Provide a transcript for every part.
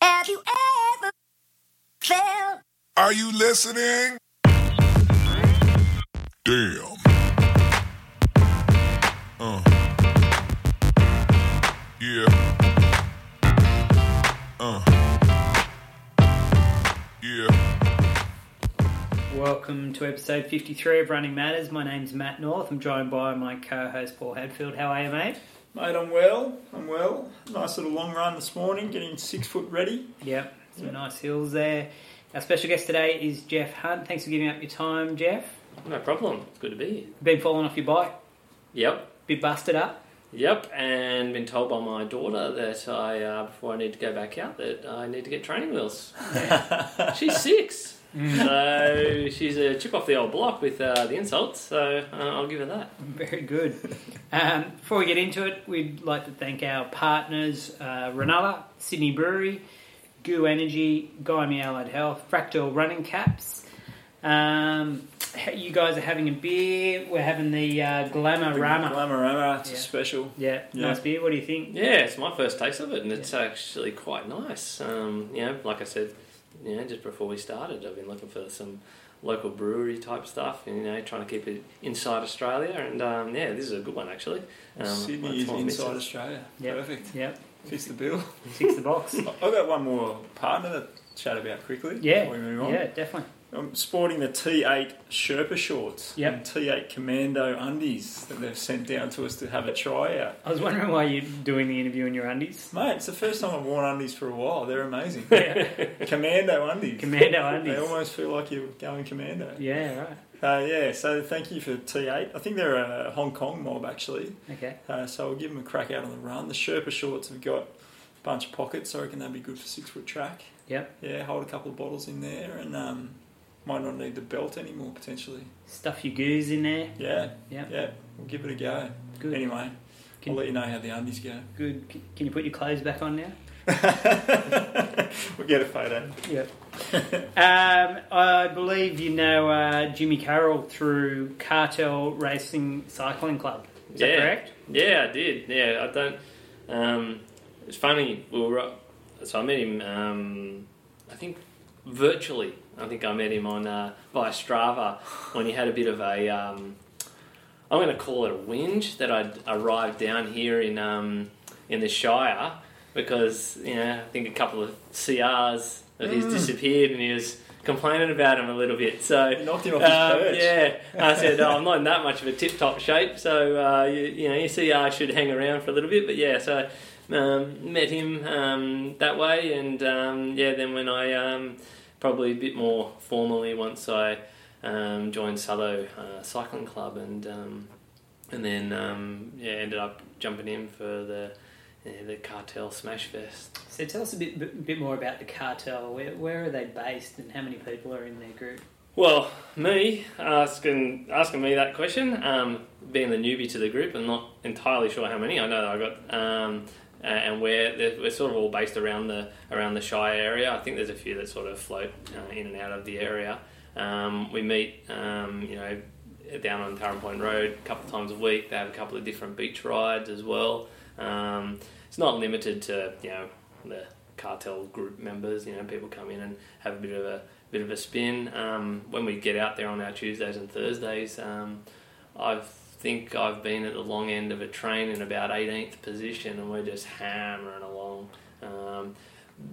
Have you ever felt? Are you listening? Damn. Uh. Yeah. Uh. Yeah. Welcome to episode 53 of Running Matters. My name's Matt North. I'm joined by my co host Paul Hadfield. How are you, mate? Mate, I'm well. I'm well. Nice little long run this morning, getting six foot ready. Yep, some nice hills there. Our special guest today is Jeff Hunt. Thanks for giving up your time, Jeff. No problem. It's good to be here. Been falling off your bike, Yep. bit busted up. Yep. And been told by my daughter that I, uh, before I need to go back out, that I need to get training wheels. she's six. So she's a chip off the old block with uh, the insults, so uh, I'll give her that. Very good. Um, before we get into it, we'd like to thank our partners uh, Ranella, Sydney Brewery, GU Energy, Guy Allied Health, Fractel Running Caps. Um, you guys are having a beer. We're having the uh, Glamorama. Glamorama, it's Yeah. a special. Yeah, Yeah. nice beer. What do you think? Yeah, it's my first taste of it, and it's actually quite nice. Um, you know, like I said, you know, just before we started, I've been looking for some local brewery type stuff, and you know, trying to keep it inside Australia. And um, yeah, this is a good one actually. Um, Sydney is inside missing. Australia. Yep. Perfect. Yep, Fits the bill. ticks the box. I've got one more partner to chat about quickly Yeah, before we move on. yeah, definitely. I'm sporting the T8 Sherpa shorts Yep. and T8 Commando undies that they've sent down to us to have a try out. I was wondering why you're doing the interview in your undies. Mate, it's the first time I've worn undies for a while. They're amazing. Yeah. Commando undies. Commando undies. They almost feel like you're going commando. Yeah, right. Uh, yeah, so thank you for T8. I think they're a Hong Kong mob actually. Okay. Uh, so I'll give them a crack out on the run. The Sherpa shorts have got a bunch of pockets, so I reckon they'll be good for six foot track. Yep. Yeah, hold a couple of bottles in there and um, might not need the belt anymore potentially. Stuff your goos in there. Yeah, Yep. yeah, we'll give it a go. Good. Anyway, Can- I'll let you know how the undies go. Good. Can you put your clothes back on now? we'll get a photo. Yep. um, I believe you know uh, Jimmy Carroll through Cartel Racing Cycling Club. Is that correct? Yeah, I did. Yeah, I don't. Um, it's funny. We were up- so I met him. Um, I think virtually. I think I met him on uh, via Strava when he had a bit of a. Um, I'm going to call it a whinge that I'd arrived down here in um, in the Shire because you know I think a couple of CRs of his disappeared and he was complaining about him a little bit. So knocked him off his um, perch. yeah, I said oh, I'm not in that much of a tip-top shape, so uh, you, you know, your CR should hang around for a little bit. But yeah, so um, met him um, that way, and um, yeah, then when I um, probably a bit more formally once I um, joined Salo uh, Cycling Club, and um, and then um, yeah, ended up jumping in for the yeah, the Cartel Smash Fest. So tell us a bit, bit, bit more about the cartel. Where, where are they based and how many people are in their group? Well, me asking asking me that question, um, being the newbie to the group, and not entirely sure how many. I know I got, um, a- and we're we're sort of all based around the around the Shire area. I think there's a few that sort of float uh, in and out of the area. Um, we meet, um, you know, down on Currant Point Road a couple of times a week. They have a couple of different beach rides as well. Um, it's not limited to you know the cartel group members. You know, people come in and have a bit of a bit of a spin. Um, when we get out there on our Tuesdays and Thursdays, um, I think I've been at the long end of a train in about 18th position, and we're just hammering along. Um,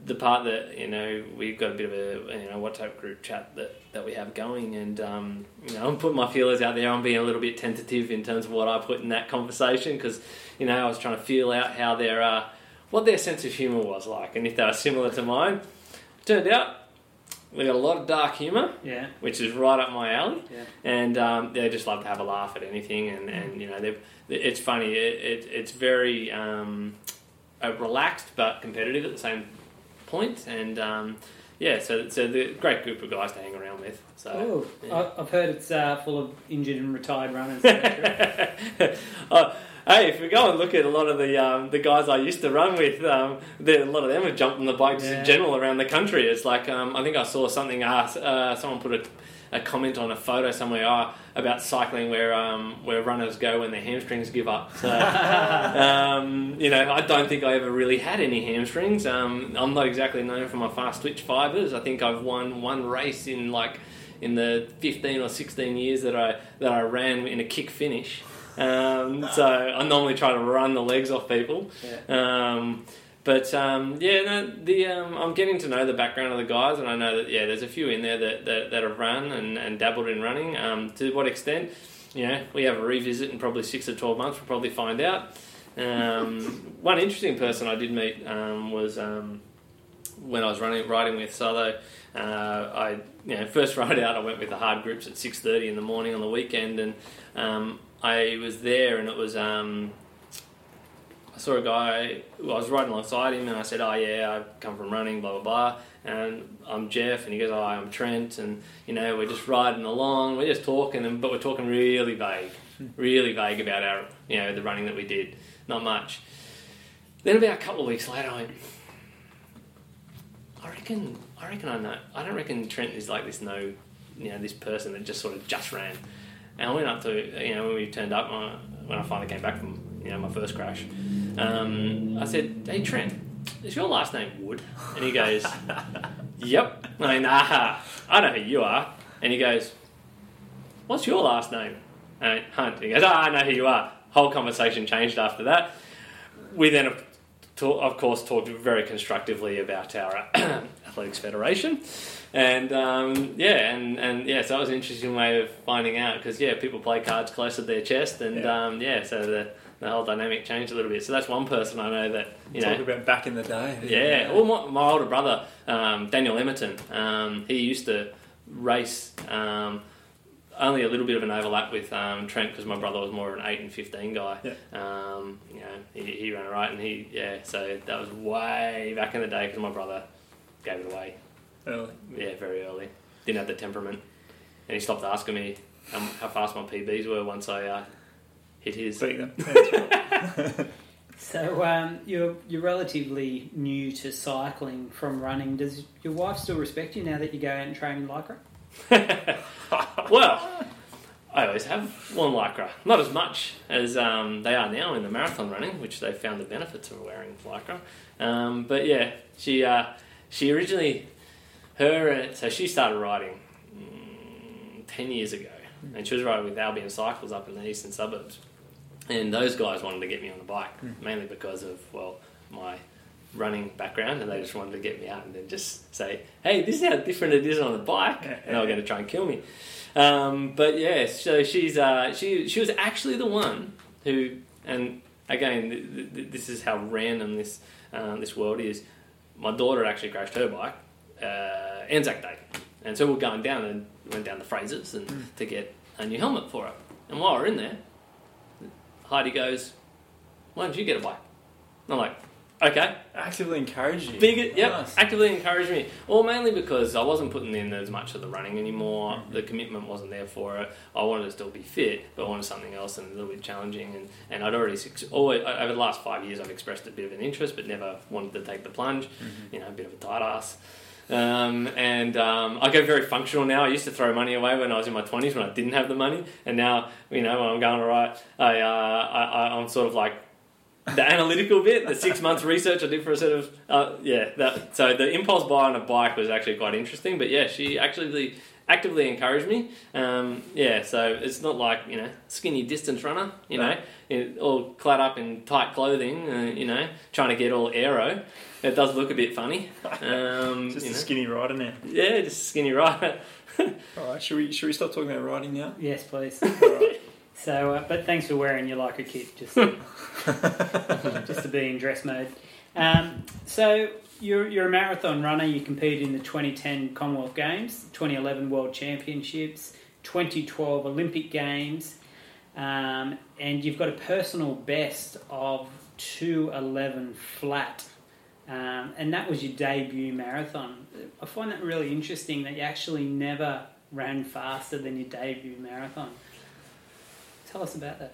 the part that you know we've got a bit of a you know WhatsApp group chat that, that we have going, and um, you know I'm putting my feelers out there. I'm being a little bit tentative in terms of what I put in that conversation because you know I was trying to feel out how their uh, what their sense of humour was like, and if they were similar to mine. Turned out they got a lot of dark humour, Yeah. which is right up my alley Yeah. and um, they just love to have a laugh at anything. And, and you know, it's funny. It, it, it's very um, uh, relaxed but competitive at the same point. And um, yeah, so so the great group of guys to hang around with. So Oh, yeah. I- I've heard it's uh, full of injured and retired runners. Is that true? uh, hey, if we go and look at a lot of the um, the guys I used to run with, um, there- a lot of them have jumped on the bikes Yeah. in general around the country. It's like um, I think I saw something. Uh, uh, someone put a a comment on a photo somewhere oh, about cycling where um, where runners go when their hamstrings give up. So, um, you know, I don't think I ever really had any hamstrings. Um, I'm not exactly known for my fast twitch fibers. I think I've won one race in like in the 15 or 16 years that I that I ran in a kick finish. Um, so I normally try to run the legs off people. Um, but um, yeah, no, the um, I'm getting to know the background of the guys, and I know that yeah, there's a few in there that, that, that have run and, and dabbled in running. Um, to what extent, you know, we have a revisit in probably six or twelve months. We'll probably find out. Um, one interesting person I did meet um, was um, when I was running riding with Sotho. Uh, I you know first ride out, I went with the hard groups at six thirty in the morning on the weekend, and um, I was there, and it was. Um, I saw a guy. Well, I was riding alongside him, and I said, "Oh yeah, I come from running, blah blah blah." And I'm Jeff, and he goes, "Oh, I'm Trent," and you know, we're just riding along, we're just talking, and but we're talking really vague, really vague about our, you know, the running that we did, not much. Then about a couple of weeks later, I went, I reckon, I reckon I know. I don't reckon Trent is like this. No, you know, this person that just sort of just ran. And I went up to, you know, when we turned up, uh, when I finally came back from, you know, my first crash, um, I said, "Hey Trent, is your last name Wood?" And he goes, "Yep." I mean, aha, I know who you are. And he goes, "What's your last name?" And Hunt. And he goes, "Ah, I know who you are." Whole conversation changed after that. We then, of course, talked very constructively about our athletics federation, and um, yeah, and, and yeah, so that was an interesting way of finding out because yeah, people play cards close to their chest, and Yeah. um, yeah, so the the whole dynamic changed a little bit. So that's one person I know that you know. About back in the day. Yeah, well, my, my older brother, um, Daniel Emerton, um, he used to race. Um, only a little bit of an overlap with um, Trent because my brother was more of an eight and fifteen guy. Yeah. Um, you know, he, he ran right, and he yeah. So that was way back in the day because my brother gave it away. Early. Yeah, very early. Didn't have the temperament, and he stopped asking me um, how fast my PBs were once I uh, hit his. Beat them. So um, you're you're relatively new to cycling from running. Does your wife still respect you now that you go out and train in lycra? well, I always have worn lycra. Not as much as um, they are now in the marathon running, which they found the benefits of wearing lycra. Um, but yeah, she uh, she originally her uh, so she started riding mm, ten years ago, and she was riding with Albion Cycles up in the eastern suburbs. And those guys wanted to get me on the bike, mainly because of well my running background, and they just wanted to get me out and then just say, "Hey, this is how different it is on the bike," and they were going to try and kill me. Um, but yeah, so she's uh, she she was actually the one who, and again, th- th- th- this is how random this um, this world is. My daughter actually crashed her bike uh, Anzac Day, and so we're going down and went down to Fraser's and hmm. to get a new helmet for her. And while we're in there, Heidi goes, "Why don't you get a bike?" And I'm like, "Okay." Actively encourage you. Big, yep, Nice. actively encouraged me. Well, mainly because I wasn't putting in as much of the running anymore. Hmm. The commitment wasn't there for it. I wanted to still be fit, but I wanted something else and a little bit challenging. And, and I'd already, always, over the last five years, I've expressed a bit of an interest, but never wanted to take the plunge. Mm-hmm. You know, a bit of a tight ass. Um, and um, I go very functional now. I used to throw money away when I was in my twenties when I didn't have the money, and now you know when I'm going all right, I, uh, I, I'm sort of like the analytical bit, the six months research I did for a set of uh, yeah. That, so the impulse buy on a bike was actually quite interesting. But yeah, she actually actively encouraged me. Um, yeah, so it's not like you know skinny distance runner, you know, all clad up in tight clothing, uh, you know, trying to get all aero. It does look a bit funny. Um, Just you a know. skinny rider now. Yeah, just a skinny rider. All right, should we should we stop talking about riding now? Yes, please. All right. So, uh, but thanks for wearing your lycra kit, just just to be in dress mode. Um, so you're you're a marathon runner. You competed in the 2010 Commonwealth Games, 2011 World Championships, 2012 Olympic Games, um, and you've got a personal best of 211 flat. Um, and that was your debut marathon. I find that really interesting that you actually never ran faster than your debut marathon. Tell us about that.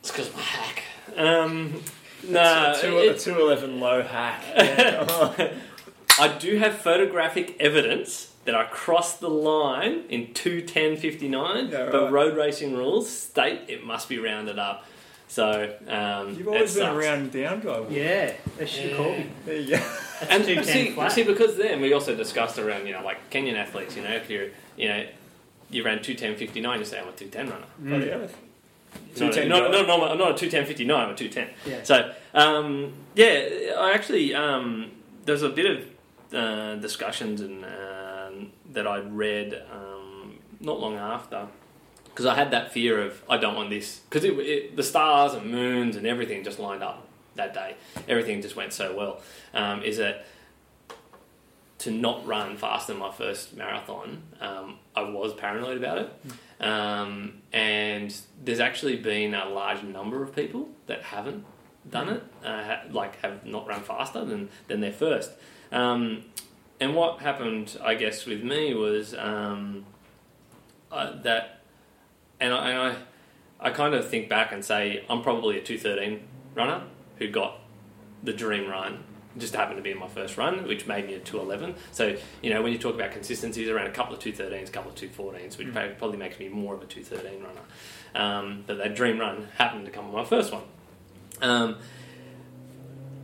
It's because I'm a hack. Um, no, It's a two, a 211 low hack. Yeah. I do have photographic evidence that I crossed the line in 210.59, Yeah, but road racing rules state it must be rounded up. So um, You've always it been sucks. a round down guy. Yeah, they should have called me. There you go. And 210 see, flat. see, because then we also discussed around, you know, like Kenyan athletes, you know, if you're, you know, you ran 210.59, you say I'm a 210 runner. Bloody oath. Not, 210 not, not, not, not a 210.59, I'm a 210. Yeah. So, um, yeah, I actually, um, there's a bit of uh, discussions and um, that I'd read um, not long after. Because I had that fear of, I don't want this. Because the stars and moons and everything just lined up that day. Everything just went so well. Um, is that to not run faster than my first marathon, um, I was paranoid about it. Um, and there's actually been a large number of people that haven't done it, uh, ha- like have not run faster than, than their first. Um, and what happened, I guess, with me was um, uh, that, and I, and I, I kind of think back and say I'm probably a 213 runner who got the dream run. Just happened to be in my first run, which made me a 211. So, you know, when you talk about consistencies, around a couple of 213s, a couple of 214s, which Mm. probably makes me more of a 213 runner. Um, but that dream run happened to come on my first one. Um,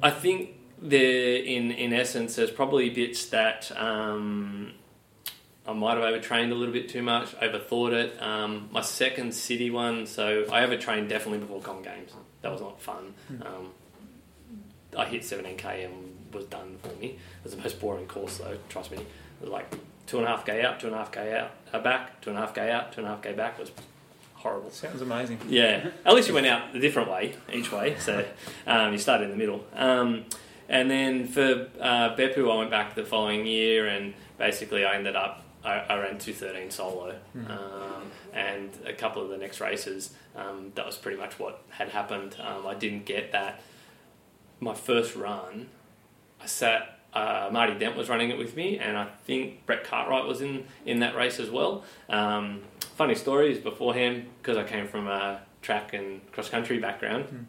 I think there, in in essence, there's probably bits that um, I might have overtrained a little bit too much, overthought it. Um, my second city one, so I overtrained definitely before Com Games. That was not fun. Um, I hit 17k and was done for me. It was the most boring course though, trust me. It was like two and a half k out, two and a half k out, uh, back, two and a half k out, two and a half k back. It was horrible. Sounds amazing. Yeah, at least you went out a different way each way, so um, you started in the middle. Um, and then for uh, Beppu, I went back the following year, and basically I ended up I, I ran two thirteen solo, um, and a couple of the next races. Um, that was pretty much what had happened. Um, I didn't get that. My first run, I sat. Uh, Marty Dent was running it with me, and I think Brett Cartwright was in, in that race as well. Um, funny story is beforehand because I came from a track and cross country background.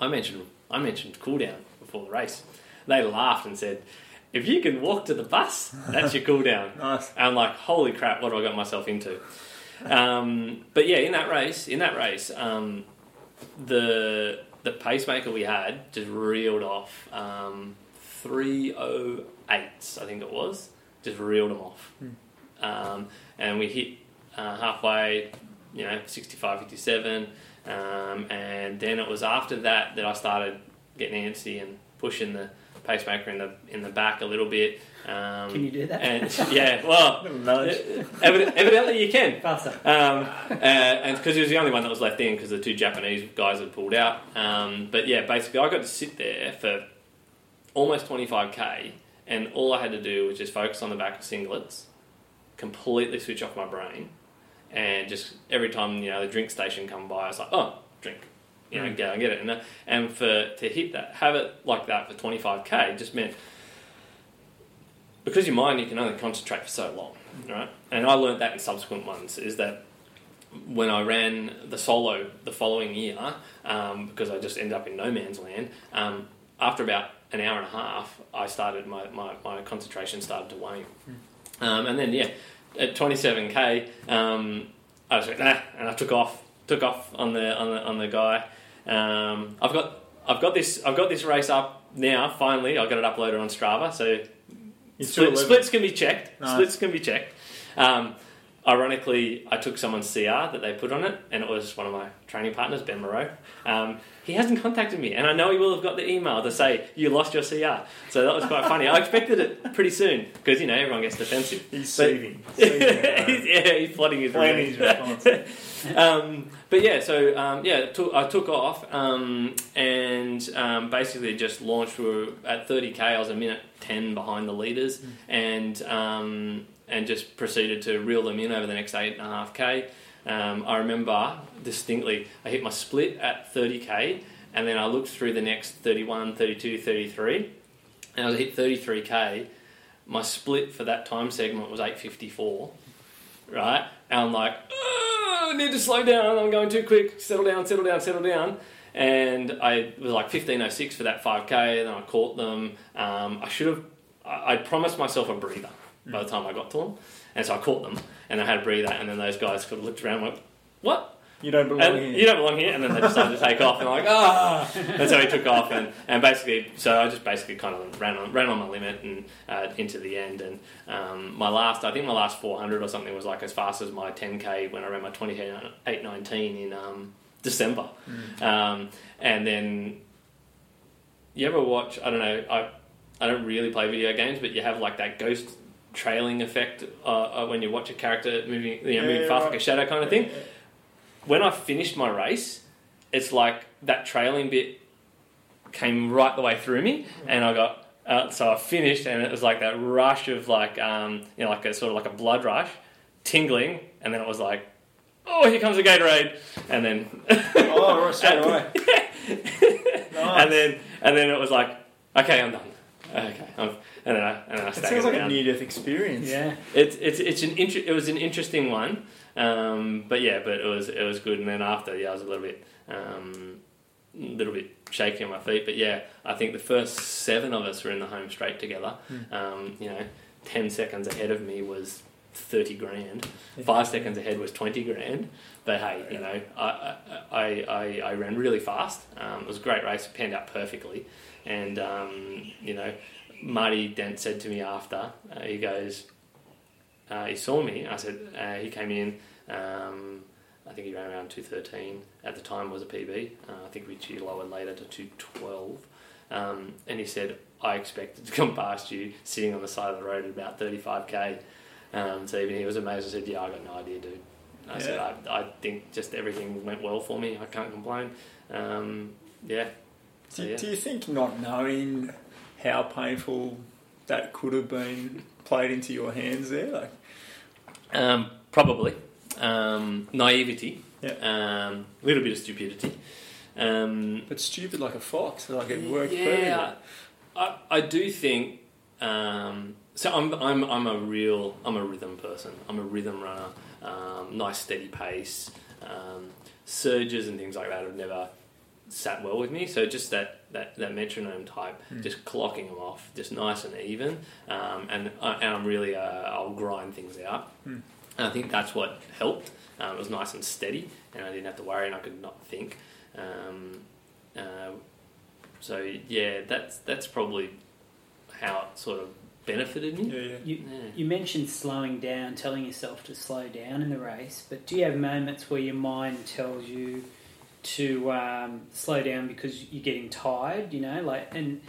I mentioned I mentioned cool down before the race. They laughed and said, "If you can walk to the bus, that's your cool down." Nice. And I'm like, "Holy crap! What do I got myself into?" Um, but yeah, in that race, in that race, um, the the pacemaker we had just reeled off um, oh I think it was, just reeled them off, um, and we hit uh, halfway, you know, 65, 57, um, and then it was after that that I started getting antsy and pushing the pacemaker in the in the back a little bit. Um, Can you do that? And yeah, well, Little evidently you can. Faster. Um, uh, and because he was the only one that was left in because the two Japanese guys had pulled out. Um, but yeah, basically I got to sit there for almost 25k, and all I had to do was just focus on the back of singlets, completely switch off my brain, and just every time you know the drink station come by, I was like, oh, drink. You know, Mm. go and get it, and, uh, and for to hit that, have it like that for 25k just meant because your mind you can only concentrate for so long, right? And I learned that in subsequent ones is that when I ran the solo the following year, um, because I just ended up in no man's land, um, after about an hour and a half, I started my, my, my concentration started to wane. Um, and then yeah, at 27k, um, I was like, nah, and I took off, took off on the on the on the guy. Um, I've got I've got this I've got this race up now. Finally, I got it uploaded on Strava, so Split, splits can be checked. Nice. Splits can be checked. Um, ironically, I took someone's CR that they put on it, and it was one of my training partners, Ben Moreau. Um, he hasn't contacted me, and I know he will have got the email to say you lost your CR. So that was quite funny. I expected it pretty soon because you know everyone gets defensive. He's But- seething. Seething at yeah, he's plotting his revenge. um, but yeah, so um, yeah, took, I took off um, and um, basically just launched. We were at 30k. I was a minute 10 behind the leaders, and um, and just proceeded to reel them in over the next eight and a half k. Um, I remember distinctly. I hit my split at 30k, and then I looked through the next 31, 32, 33, and I hit 33k. My split for that time segment was 854 right? And I'm like, "Ah, I need to slow down. I'm going too quick. Settle down, settle down, settle down. And I was like 1506 for that 5k. and Then I caught them. Um, I should have. I, I promised myself a breather. by the time I got to them, and so I caught them, and I had a breather, and then those guys could have looked around and went, "What?" You don't belong And here. you don't belong here, and then they decided to take off, and I'm like, ah, and so he took off, and, and basically, so I just basically kind of ran on ran on my limit and uh, into the end, and um, my last, I think my last 400 or something was like as fast as my 10k when I ran my 2819 in um, December, um, and then you ever watch? I don't know, I I don't really play video games, but you have like that ghost trailing effect uh, uh, when you watch a character moving, you know, Yeah, moving fast right. like a shadow kind of thing when I finished my race, it's like that trailing bit came right the way through me, and I got uh, so I finished, and it was like that rush of like um, you know like a sort of like a blood rush, tingling, and then it was like, oh, here comes a Gatorade, and then Oh, right, straight away. Nice. and then and then it was like, okay, I'm done. Okay, I'm, and then I and then I It staggered sounds like down. a near-death experience. Yeah. It's it's it's an inter- it was an interesting one, um, but yeah, but it was it was good. And then after, yeah, I was a little bit um, a little bit shaky on my feet. But yeah, I think the first seven of us were in the home straight together. Um, you know, ten seconds ahead of me was thirty grand. Five seconds ahead was twenty grand. But hey, you know, I I, I, I ran really fast. Um, it was a great race. It panned out perfectly, and um, you know, Marty Dent said to me after, uh, he goes, uh, he saw me. I said uh, he came in. Um, I think he ran around two thirteen at the time was a PB. Uh, I think we he lowered later to two twelve. Um, and he said I expected to come past you sitting on the side of the road at about thirty five k. Um, so even he was amazed. I said, "Yeah, I got no idea, dude." I said, I, "I think just everything went well for me. I can't complain." Um, yeah. So, Do, yeah. do you think not knowing how painful that could have been played into your hands there? Like, Um, probably. Um, naivety. Yeah. Um, a little bit of stupidity. Um, but stupid like a fox. Like it worked yeah. I, I do think. Um, so I'm, I'm, I'm a real I'm a rhythm person. I'm a rhythm runner. Um, nice steady pace. Um, surges and things like that have never sat well with me. So just that, that, that metronome type, just clocking them off, just nice and even. Um, and, I, and I'm really uh, I'll grind things out. And I think that's what helped. Um, it was nice and steady, and I didn't have to worry, and I could not think. Um, uh, so yeah, that's that's probably how it sort of benefited me. Yeah, yeah. You, Yeah. you mentioned slowing down, telling yourself to slow down in the race, but do you have moments where your mind tells you to um, slow down because you're getting tired? You know, like and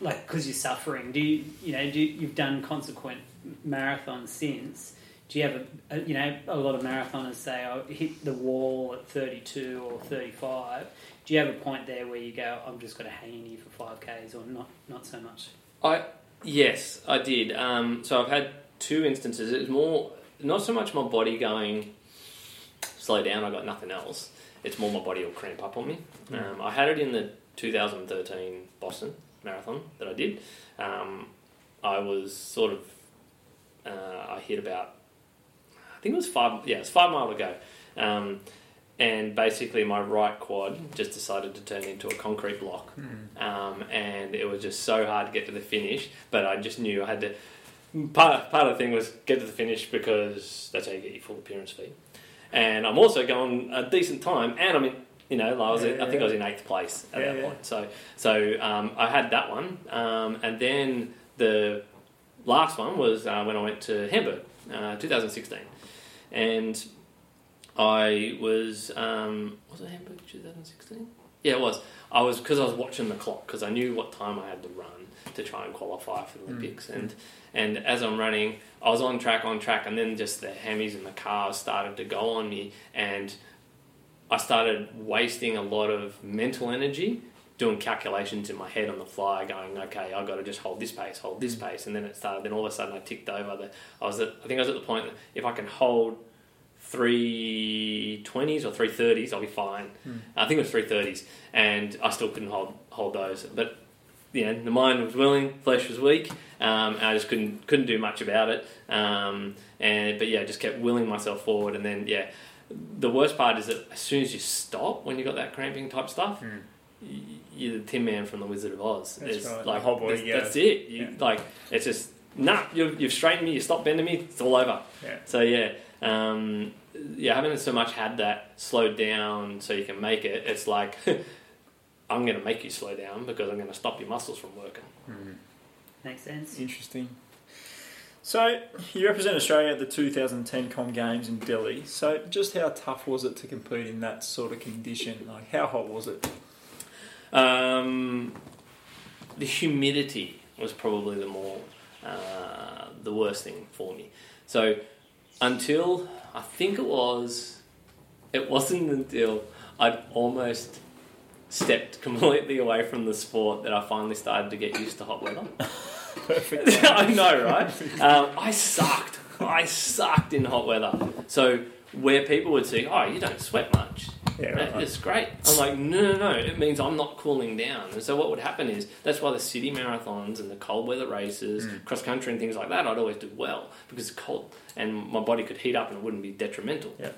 like because you're suffering. Do you you know do you, you've done consequent marathons since? Do you have a, a you know a lot of marathoners say I hit the wall at 32 or 35? Do you have a point there where you go I'm just going to hang in here for five k's or not not so much? I yes, I did. Um, so I've had two instances. It's more not so much my body going slow down. I got nothing else. It's more my body will cramp up on me. Um, I had it in the 2013 Boston Marathon that I did. Um, I was sort of uh, I hit about I think it was five. Yeah, it was five mile to go. Um, and basically, my right quad just decided to turn into a concrete block, um, and it was just so hard to get to the finish. But I just knew I had to. Part part of the thing was get to the finish because that's how you get your full appearance fee. And I'm also going a decent time, and I'm in. You know, I was. in- I think I was in eighth place at Yeah, that yeah. point. So so um, I had that one, um, and then the last one was uh, when I went to Hamburg, uh, 2016, and I was um, was it Hamburg 2016? Yeah, it was. I was because I was watching the clock because I knew what time I had to run to try and qualify for the mm. Olympics, and and as I'm running, I was on track, on track, and then just the hammies and the cars started to go on me, and I started wasting a lot of mental energy doing calculations in my head on the fly, going, okay, I've got to just hold this pace, hold this mm. pace, and then it started. Then all of a sudden, I ticked over. The, I was, at, I think I was at the point that if I can hold three twenties or three thirties, I'll be fine. Mm. I think it was three thirties, and I still couldn't hold hold those. But you know, the mind was willing, flesh was weak. Um, and I just couldn't couldn't do much about it. Um, and but yeah, just kept willing myself forward, and then yeah. The worst part is that as soon as you stop when you got that cramping type stuff, y- you're the Tin Man from the Wizard of Oz. That's It's right, Like whole body that's, it. You, Yeah. Like it's just nah, you've, you've straightened me, you stopped bending me, it's all over. Yeah. So yeah, um, yeah, haven't so much had that slowed down so you can make it. It's like I'm going to make you slow down because I'm going to stop your muscles from working. Makes sense. Interesting. So, you represent Australia at the 2010 Com Games in Delhi. So, just how tough was it to compete in that sort of condition? Like, how hot was it? Um, the humidity was probably the more uh, the worst thing for me. So until I think it was, it wasn't until I'd almost stepped completely away from the sport that I finally started to get used to hot weather. Perfect. I know, right? Um, I sucked. I sucked in hot weather. So where people would say, "Oh, you don't sweat much," Yeah, That right. is great. I'm like, no, no, no. It means I'm not cooling down. And so what would happen is that's why the city marathons and the cold weather races, Mm. cross country and things like that, I'd always do well because it's cold and my body could heat up and it wouldn't be detrimental. Yeah.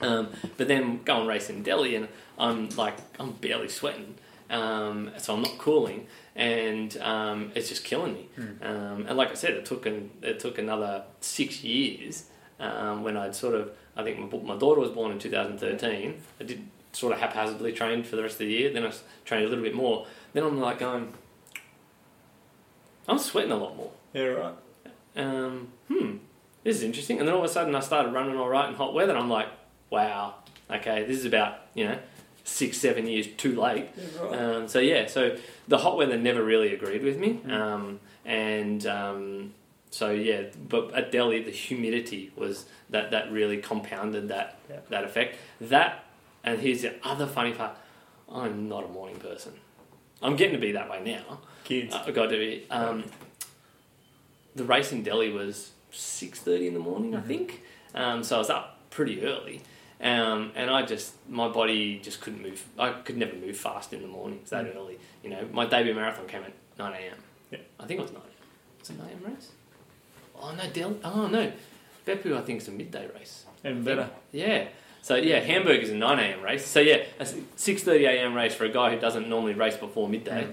Um, but then go and race in Delhi and I'm like, I'm barely sweating. Um, so I'm not cooling and um, it's just killing me. Um, and like I said, it took an, it took another six years um, when I'd sort of, I think my, my daughter was born in 2013. I did sort of haphazardly train for the rest of the year. Then I trained a little bit more. Then I'm like going, I'm sweating a lot more. Yeah, right. Um, hmm, this is interesting. And then all of a sudden I started running all right in hot weather. And I'm like, wow, okay, this is about, you know, six, seven years too late. Yeah, right. Um, so yeah, so the hot weather never really agreed with me, um, and um, so yeah, but at Delhi the humidity was that that really compounded that Yeah. that effect. That and here's the other funny part: I'm not a morning person. I'm getting to be that way now. Kids. I got to be. Um, the race in Delhi was six thirty in the morning, I think. Um, so I was up pretty early, um, and I just my body just couldn't move. I could never move fast in the mornings that early. You know, my debut marathon came at nine a.m. Yeah. I think it was nine. Was it nine a.m. race? Oh no, Delhi. Oh no, Beppu I think is a midday race. Even better. Yeah. So yeah, Hamburg is a nine a.m. race. So yeah, a six thirty a.m. race for a guy who doesn't normally race before midday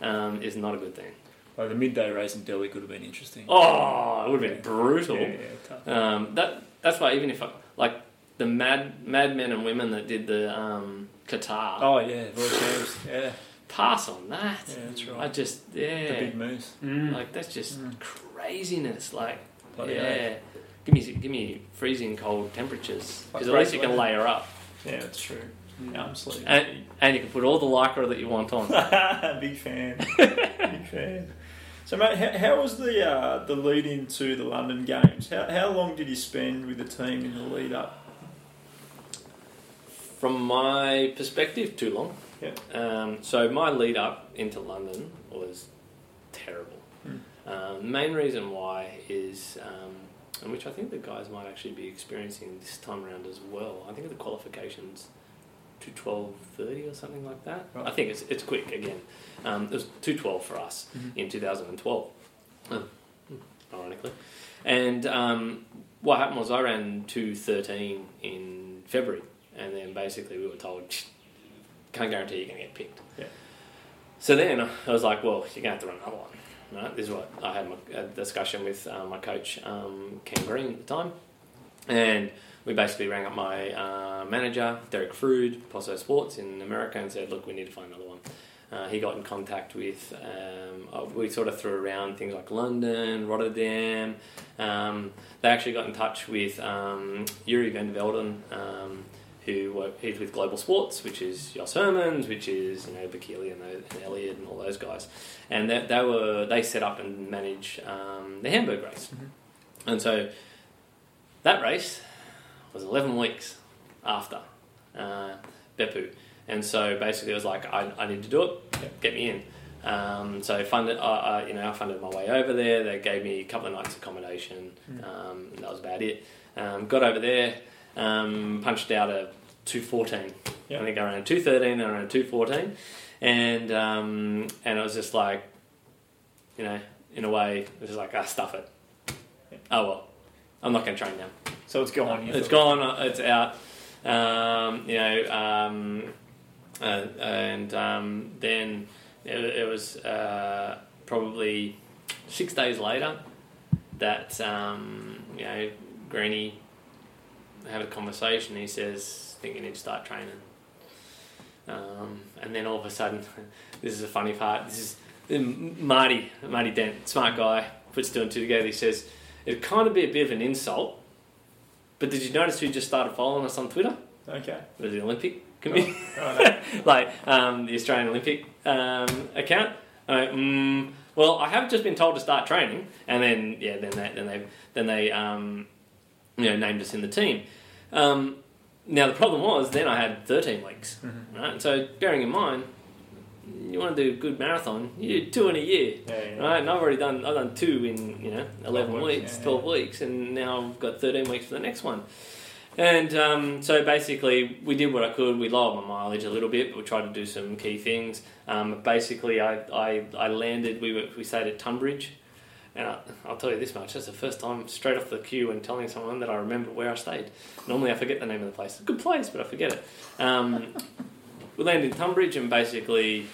um, is not a good thing. Like the midday race in Delhi could have been interesting. Oh, it would have been brutal. Yeah, yeah, tough. Um, that that's why even if I, like the mad mad men and women that did the um, Qatar Oh, yeah, World Champs. Yeah, pass on that. Yeah, that's right. I just yeah. the yeah, big moose. Mm. like that's just craziness. Like Bloody yeah, hell. give me give me freezing cold temperatures because at least you can race layer up Yeah, that's true. Arm sleeve. and and you can put all the lycra that you want on. Big fan. Big fan. So, mate, how, how was the uh, the lead into the London Games? How, how long did you spend with the team in the lead up? From my perspective, too long. Yeah. Um, so my lead up into London was terrible. Um, the main reason why is, um, and which I think the guys might actually be experiencing this time around as well. I think the qualifications to twelve thirty or something like that. Right. I think it's it's quick again. Um, it was two twelve for us in two thousand and twelve. Ironically, and um, what happened was I ran two thirteen in February, and then basically we were told can't guarantee you're going to get picked. Yeah. So then I was like, well, you're going to have to run another one. Right? This is what I had my, a discussion with uh, my coach, um, Ken Green, at the time. And we basically rang up my uh, manager, Derek Froude, Posso Sports in America, and said, look, we need to find another one. Uh, he got in contact with, um, uh, we sort of threw around things like London, Rotterdam. Um, they actually got in touch with um, Jurrie van der Velden, um, who work, he's with Global Sports, which is Jos Hermens, which is you know Bekele and, those- and Elliot and all those guys, and they, they were they set up and manage um, the Hamburg race, and so that race was eleven weeks after uh, Beppu, and so basically it was like I, I need to do it, get me in. Um, so I funded, uh, uh, you know, I funded my way over there. They gave me a couple of nights accommodation. Um, and that was about it. Um, got over there, um, punched out a two fourteen. Yep. I think I ran two thirteen. I ran two fourteen, and um, and it was just like, you know, in a way, it was like ah, stuff it. Oh well, I'm not going to train now. So it's gone. you It's thought. gone. uh, It's out. Um, you know, um, uh, and um, then it, it was uh, probably six days later. that um, you know Greeny had a conversation. He says, "I think you need to start training." Um, and then all of a sudden, this is a funny part. This is Marty, Marty Dent, smart guy, puts two and two together. He says, "It'd kind of be a bit of an insult." But did you notice who just started following us on Twitter? Okay. It was the Olympic committee, Right. like um, the Australian Olympic um, account. I went, mm, well, I have just been told to start training, and then yeah, then they then they then they um, you know named us in the team. Um, now the problem was then I had 13 weeks, right? So bearing in mind, you want to do a good marathon, you do two in a year, Yeah, yeah. right? And I've already done I've done two in you know 11 weeks, weeks, yeah, 12 weeks, and now I've got 13 weeks for the next one. And um, so basically, we did what I could. We lowered my mileage a little bit, but we tried to do some key things. Um, basically, I, I, I landed. We were, we stayed at Tonbridge, and I, I'll tell you this much: that's the first time straight off the queue and telling someone that I remember where I stayed. Normally, I forget the name of the place. It's a good place, but I forget it. Um, we landed in Tonbridge, and basically,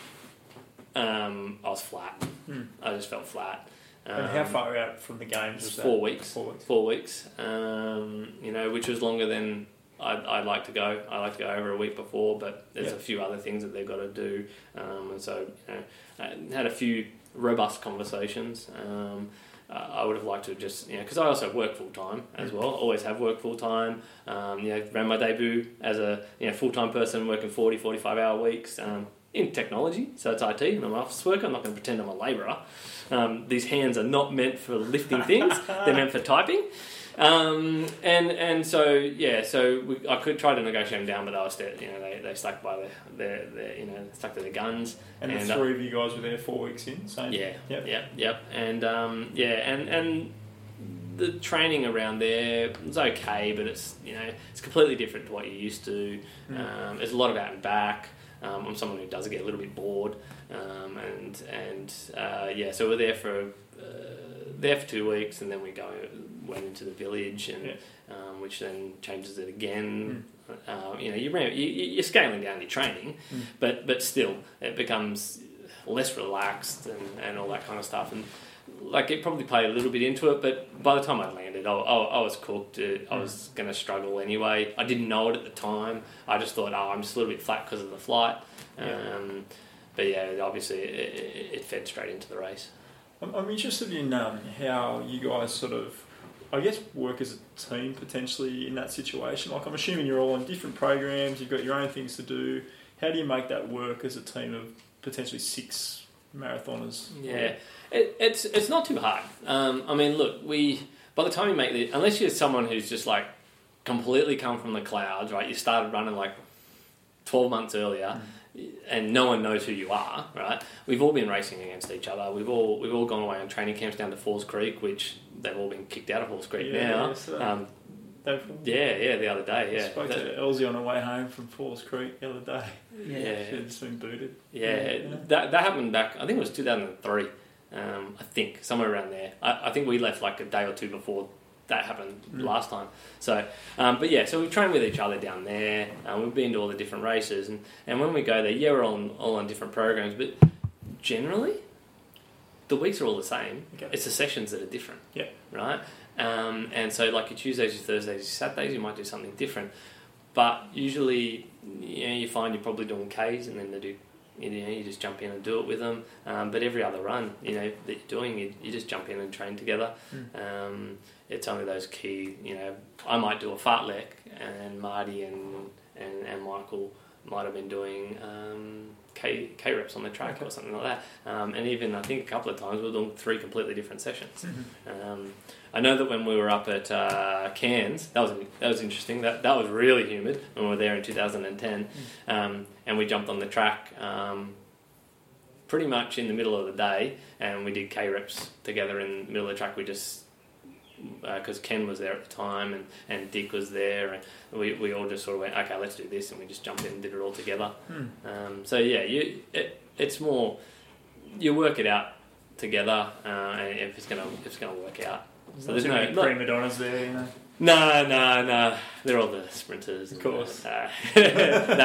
um, I was flat. Hmm. I just felt flat. And how Um, far out from the games was that? Four weeks Four weeks. four weeks, um, you know, which was longer than I'd, I'd like to go. I like to go over a week before, but there's Yeah. a few other things that they've got to do, um, and so you know, I had a few robust conversations. Um, uh, I would have liked to have just, you know, because I also work full time as well. Always have worked full time. Um, you know, ran my debut as a you know full time person working 40, 45 hour weeks um, in technology. So it's IT, and I'm an office worker. I'm not going to pretend I'm a labourer. Um, these hands are not meant for lifting things; they're meant for typing. Um, and and so yeah, so we, I could try to negotiate them down, but I was there, you know they, they stuck by their, their, their you know stuck to their guns. And, And, the uh, three of you guys were there four weeks in. Same. Yeah, Yep. yep, yep. And um, yeah, and and the training around there is okay, but it's you know it's completely different to what you're used to. Mm. Um, there's a lot of out and back. Um, I'm someone who does get a little bit bored, um, and and uh, yeah, so we're there for uh, there for two weeks, and then we go went into the village, and Yeah. um, which then changes it again. Uh, you know, you ram- you, you're scaling down your training, Mm. but but still, it becomes less relaxed and, and all that kind of stuff. And like it probably played a little bit into it, but by the time I landed, I, I, I was cooked. Uh, I was going to struggle anyway. I didn't know it at the time. I just thought, oh, I'm just a little bit flat because of the flight. Yeah. Um, but yeah, obviously, it, it, it fed straight into the race. I'm, I'm interested in um, how you guys sort of, I guess, work as a team potentially in that situation. Like, I'm assuming you're all on different programs, you've got your own things to do. How do you make that work as a team of potentially six marathoners? Yeah, it, it's it's not too hard. Um, I mean, look, we by the time you make the unless you're someone who's just like completely come from the clouds, right? You started running like twelve months earlier, and no one knows who you are, right? We've all been racing against each other. We've all we've all gone away on training camps down to Falls Creek, which they've all been kicked out of Falls Creek Yeah, now. yeah, so- um, yeah, yeah, the other day, yeah. spoke That- to Elsie on her way home from Falls Creek the other day. yeah, She'd just been booted. Yeah, Yeah. that that happened back. I think it was two thousand and three. Um, I think somewhere around there. I, I think we left like a day or two before that happened Mm. last time. So, um, but yeah, so we train with each other down there. Um, we've been to all the different races, and, and when we go there, yeah, we're all on, all on different programs, but generally, the weeks are all the same. Okay. It's the sessions that are different. Yeah. Right. Um, and so, like your Tuesdays, your Thursdays, your Saturdays, you might do something different. But usually, you know, you find you're probably doing Ks, and then they do. You know, you just jump in and do it with them. Um, but every other run, you know, that you're doing, you, you just jump in and train together. Um, it's only those key. You know, I might do a fartlek, and Marty and and, and Michael might have been doing um, K K reps on the track Okay. or something like that. Um, and even I think a couple of times we were doing three completely different sessions. Um, I know that when we were up at uh, Cairns, that was that was interesting. That that was really humid when we were there in 2010, um, and we jumped on the track um, pretty much in the middle of the day, and we did K reps together in the middle of the track. We just because Ken was there at the time and, and Dick was there, and we, we all just sort of went, okay, let's do this, and we just jumped in and did it all together. Hmm. Um, so yeah, you it, it's more you work it out together, uh, and if it's gonna if it's gonna work out. So there's no, not- prima donnas there, you know. no, no, no. They're all the sprinters, Of course. Uh, no,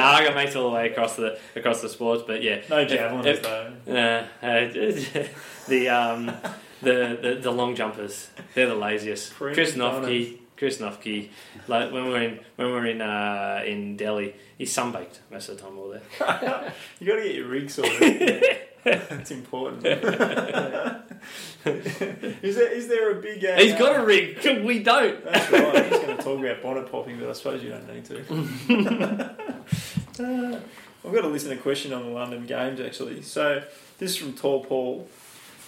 I got mates all the way across the across the sports, but yeah, No if- though. uh, uh, the um, the, the the long jumpers. They're the laziest. Chris. Noffke. Chris Noffke. Like when we're in when we're in uh, in Delhi, he's sunbaked most of the time. All there. You got to get your rig sorted. That's important. is there is there a big? Uh, He's got a rig. We don't. That's right. I'm just going to talk about bonnet popping, but I suppose you don't need to. Uh, I've got to listen to a question on the London Games actually. So this is from Tall Paul.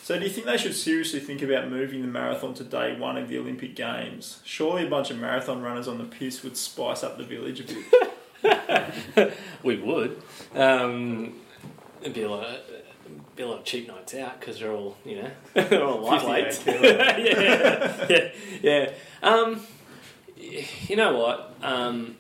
So do you think they should seriously think about moving the marathon to day one of the Olympic Games? Surely a bunch of marathon runners on the piss would spice up the village a bit. We would. Um, it'd be a lot. Of, be a lot of cheap nights out because they're all you know they're all 58 lightweights. yeah, yeah, yeah. Um, you know what? Um,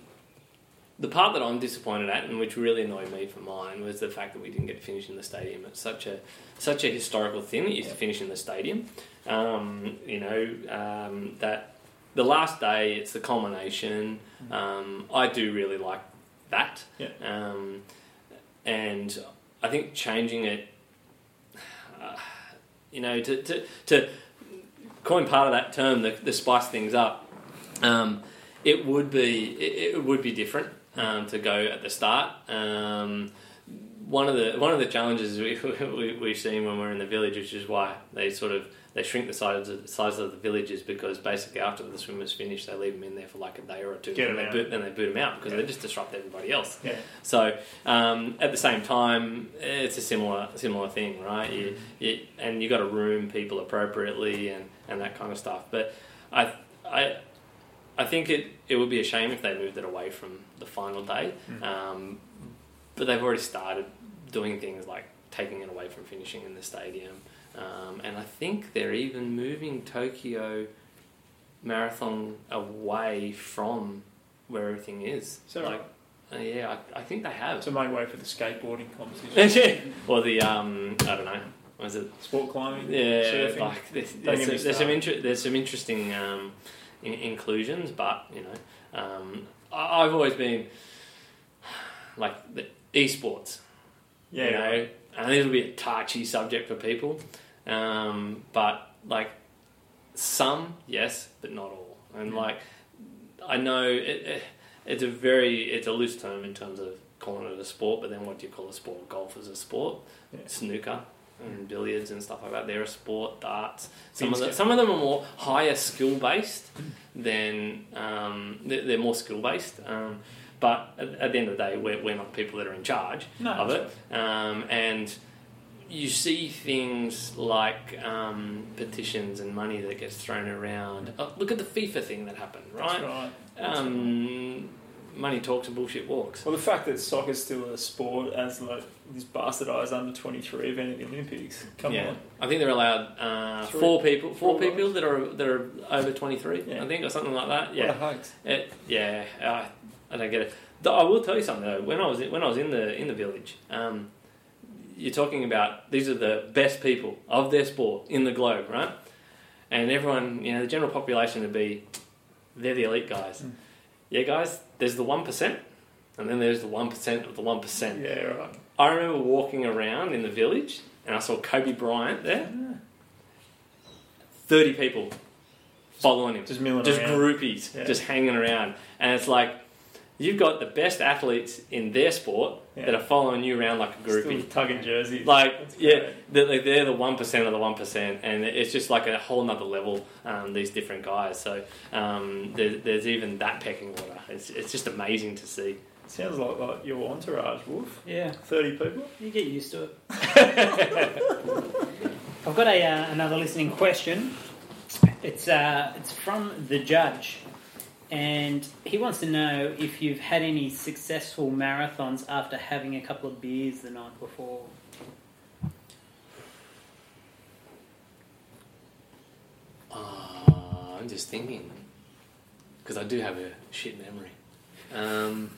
the part that I'm disappointed at, and which really annoyed me for mine, was the fact that we didn't get to finish in the stadium. It's such a such a historical thing that you to finish in the stadium. Um, you know um, that the last day, it's the culmination. Um, I do really like that. Yeah. Um, and I think changing it, uh, you know, to, to, to coin part of that term, the, the spice things up, um, it would be it would be different um, to go at the start. Um, one of the one of the challenges we, we, we've seen when we're in the village, which is why they sort of they shrink the size of, size of the villages because basically after the swimmers finish, they leave them in there for like a day or two, Get and they out. boot, then they boot them out because Yeah. they just disrupt everybody else. Yeah. So um, at the same time, it's a similar similar thing, right? You, you, and you got to room people appropriately and, and that kind of stuff. But I I I think it, it would be a shame if they moved it away from the final day. Um, but they've already started doing things like taking it away from finishing in the stadium. Um, and I think they're even moving Tokyo Marathon away from where everything is. So like, uh, yeah, I, I think they have. To make way for the skateboarding competition, or the um, I don't know, was it? sport climbing, Yeah, surfing. like there's, Don't there's, some, there's some inter- there's some interesting um, in- inclusions, but you know, um, I've always been like the esports. yeah, you know, and this will be a touchy subject for people, um, but like some, yes, but not all. And like, I know it, it, it's a very it's a loose term in terms of calling it a sport, but then what do you call a sport? Golf is a sport, Yeah. snooker. And billiards and stuff like that. They're a sport. Darts. Some of, Field the, some of them are more higher skill based than um, they're, they're more skill based. Um, but at, at the end of the day, we're, we're not the people that are in charge No, of it. Um, and you see things like um, petitions and money that gets thrown around. Oh, look at the FIFA thing that happened, That's right? right. Um, money talks and bullshit walks. Well, the fact that soccer's still a sport as like this bastardised under twenty three event at the Olympics. Come yeah, on. I think they're allowed uh, four people, four four people that are that are over twenty three. Yeah. I think, or something like that. What Yeah, a hoax. It, yeah, I, I don't get it. I will tell you something though. When I was in, when I was in the in the village, um, you're talking about these are the best people of their sport in the globe, right? And everyone, you know, the general population would be, they're the elite guys. Mm. Yeah, guys. There's the one percent, and then there's the one percent of the one percent. Yeah, right. I remember walking around in the village, and I saw Kobe Bryant there. Thirty people following him Just milling just around. groupies, Yeah. just hanging around, and it's like you've got the best athletes in their sport Yeah. that are following you around like a Still groupie. tugging jerseys. Like yeah, they're, they're the one percent of the one percent, and it's just like a whole nother level. Um, these different guys, so um, there, there's even that pecking order. It's, it's just amazing to see. Sounds like, like your entourage, Wolf. Yeah, Thirty people. you get used to it. I've got a uh, another listening question. It's uh, it's from the judge, and he wants to know if you've had any successful marathons after having a couple of beers the night before. Uh, I'm just thinking because I do have a shit memory. Um,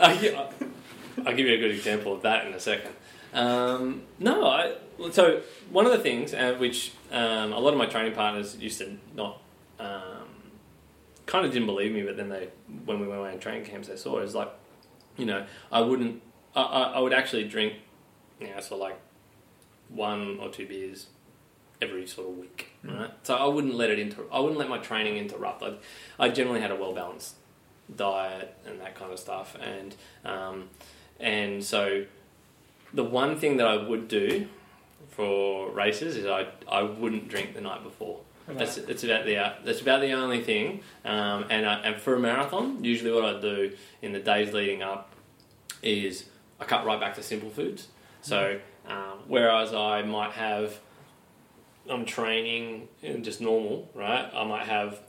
I'll, give you a good example of that in a second. Um, no, I, so one of the things uh, which um, a lot of my training partners used to not um, kind of didn't believe me, but then they when we went away in training camps, they saw it was like, you know, I wouldn't, I, I, I would actually drink, you know, so like one or two beers every sort of week, right? So I wouldn't let it inter- I wouldn't let my training interrupt. I, I generally had a well balanced diet and that kind of stuff, and um, and so the one thing that I would do for races is I I wouldn't drink the night before. That's it's about the uh, that's about the only thing. Um, and uh, and for a marathon, usually what I do in the days leading up is I cut right back to simple foods. So um, whereas I might have I'm training in just normal, right? I might have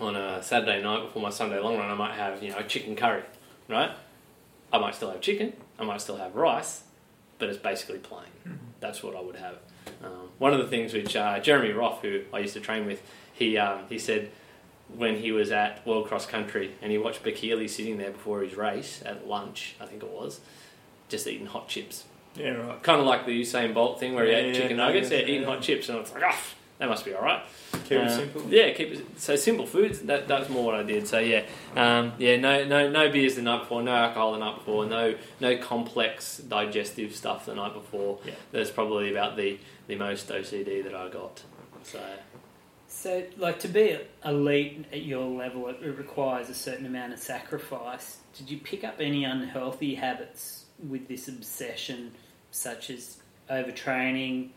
on a Saturday night before my Sunday long run, I might have you know a chicken curry, right? I might still have chicken. I might still have rice, but it's basically plain. That's what I would have. Um, one of the things which uh, Jeremy Roff, who I used to train with, he um, he said when he was at World Cross Country and he watched Bekele sitting there before his race at lunch, I think it was, just eating hot chips. Yeah, right. Kind of like the Usain Bolt thing where he Yeah, ate yeah, chicken nuggets, yeah, nuggets, eating yeah. hot chips, and I was like, ah, that must be all right. Keep it simple. Yeah, keep it so simple foods. That that's more what I did. So yeah, um, yeah, no no no beers the night before, no alcohol the night before, no no complex digestive stuff the night before. Yeah. That's probably about the the most OCD that I got. So So, like to be elite at your level, it, it requires a certain amount of sacrifice. Did you pick up any unhealthy habits with this obsession, such as overtraining,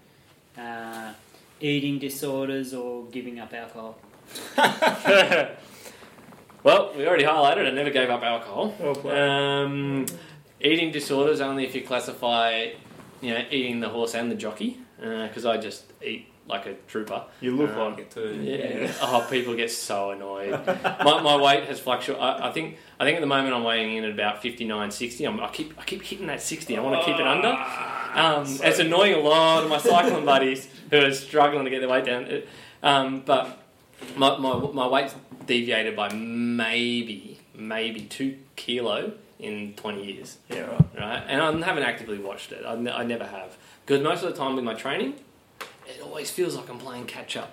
uh, eating disorders, or giving up alcohol? well, we already highlighted. I never gave up alcohol. Well. Um, eating disorders only if you classify, you know, eating the horse and the jockey, because I just eat like a trooper. You look Um, like it too. Yeah. Oh, people get so annoyed. my, my weight has fluctuated. I, I think. I think at the moment I'm weighing in at about 59, 60. I'm, I keep. I keep hitting that 60. I want to keep it under. Um, it's annoying a lot of my cycling buddies who are struggling to get their weight down. It- Um, but my, my my weight's deviated by maybe maybe two kilo in 20 years Yeah, right. right? And I haven't actively watched it. I, ne- I never have because most of the time with my training, it always feels like I'm playing catch up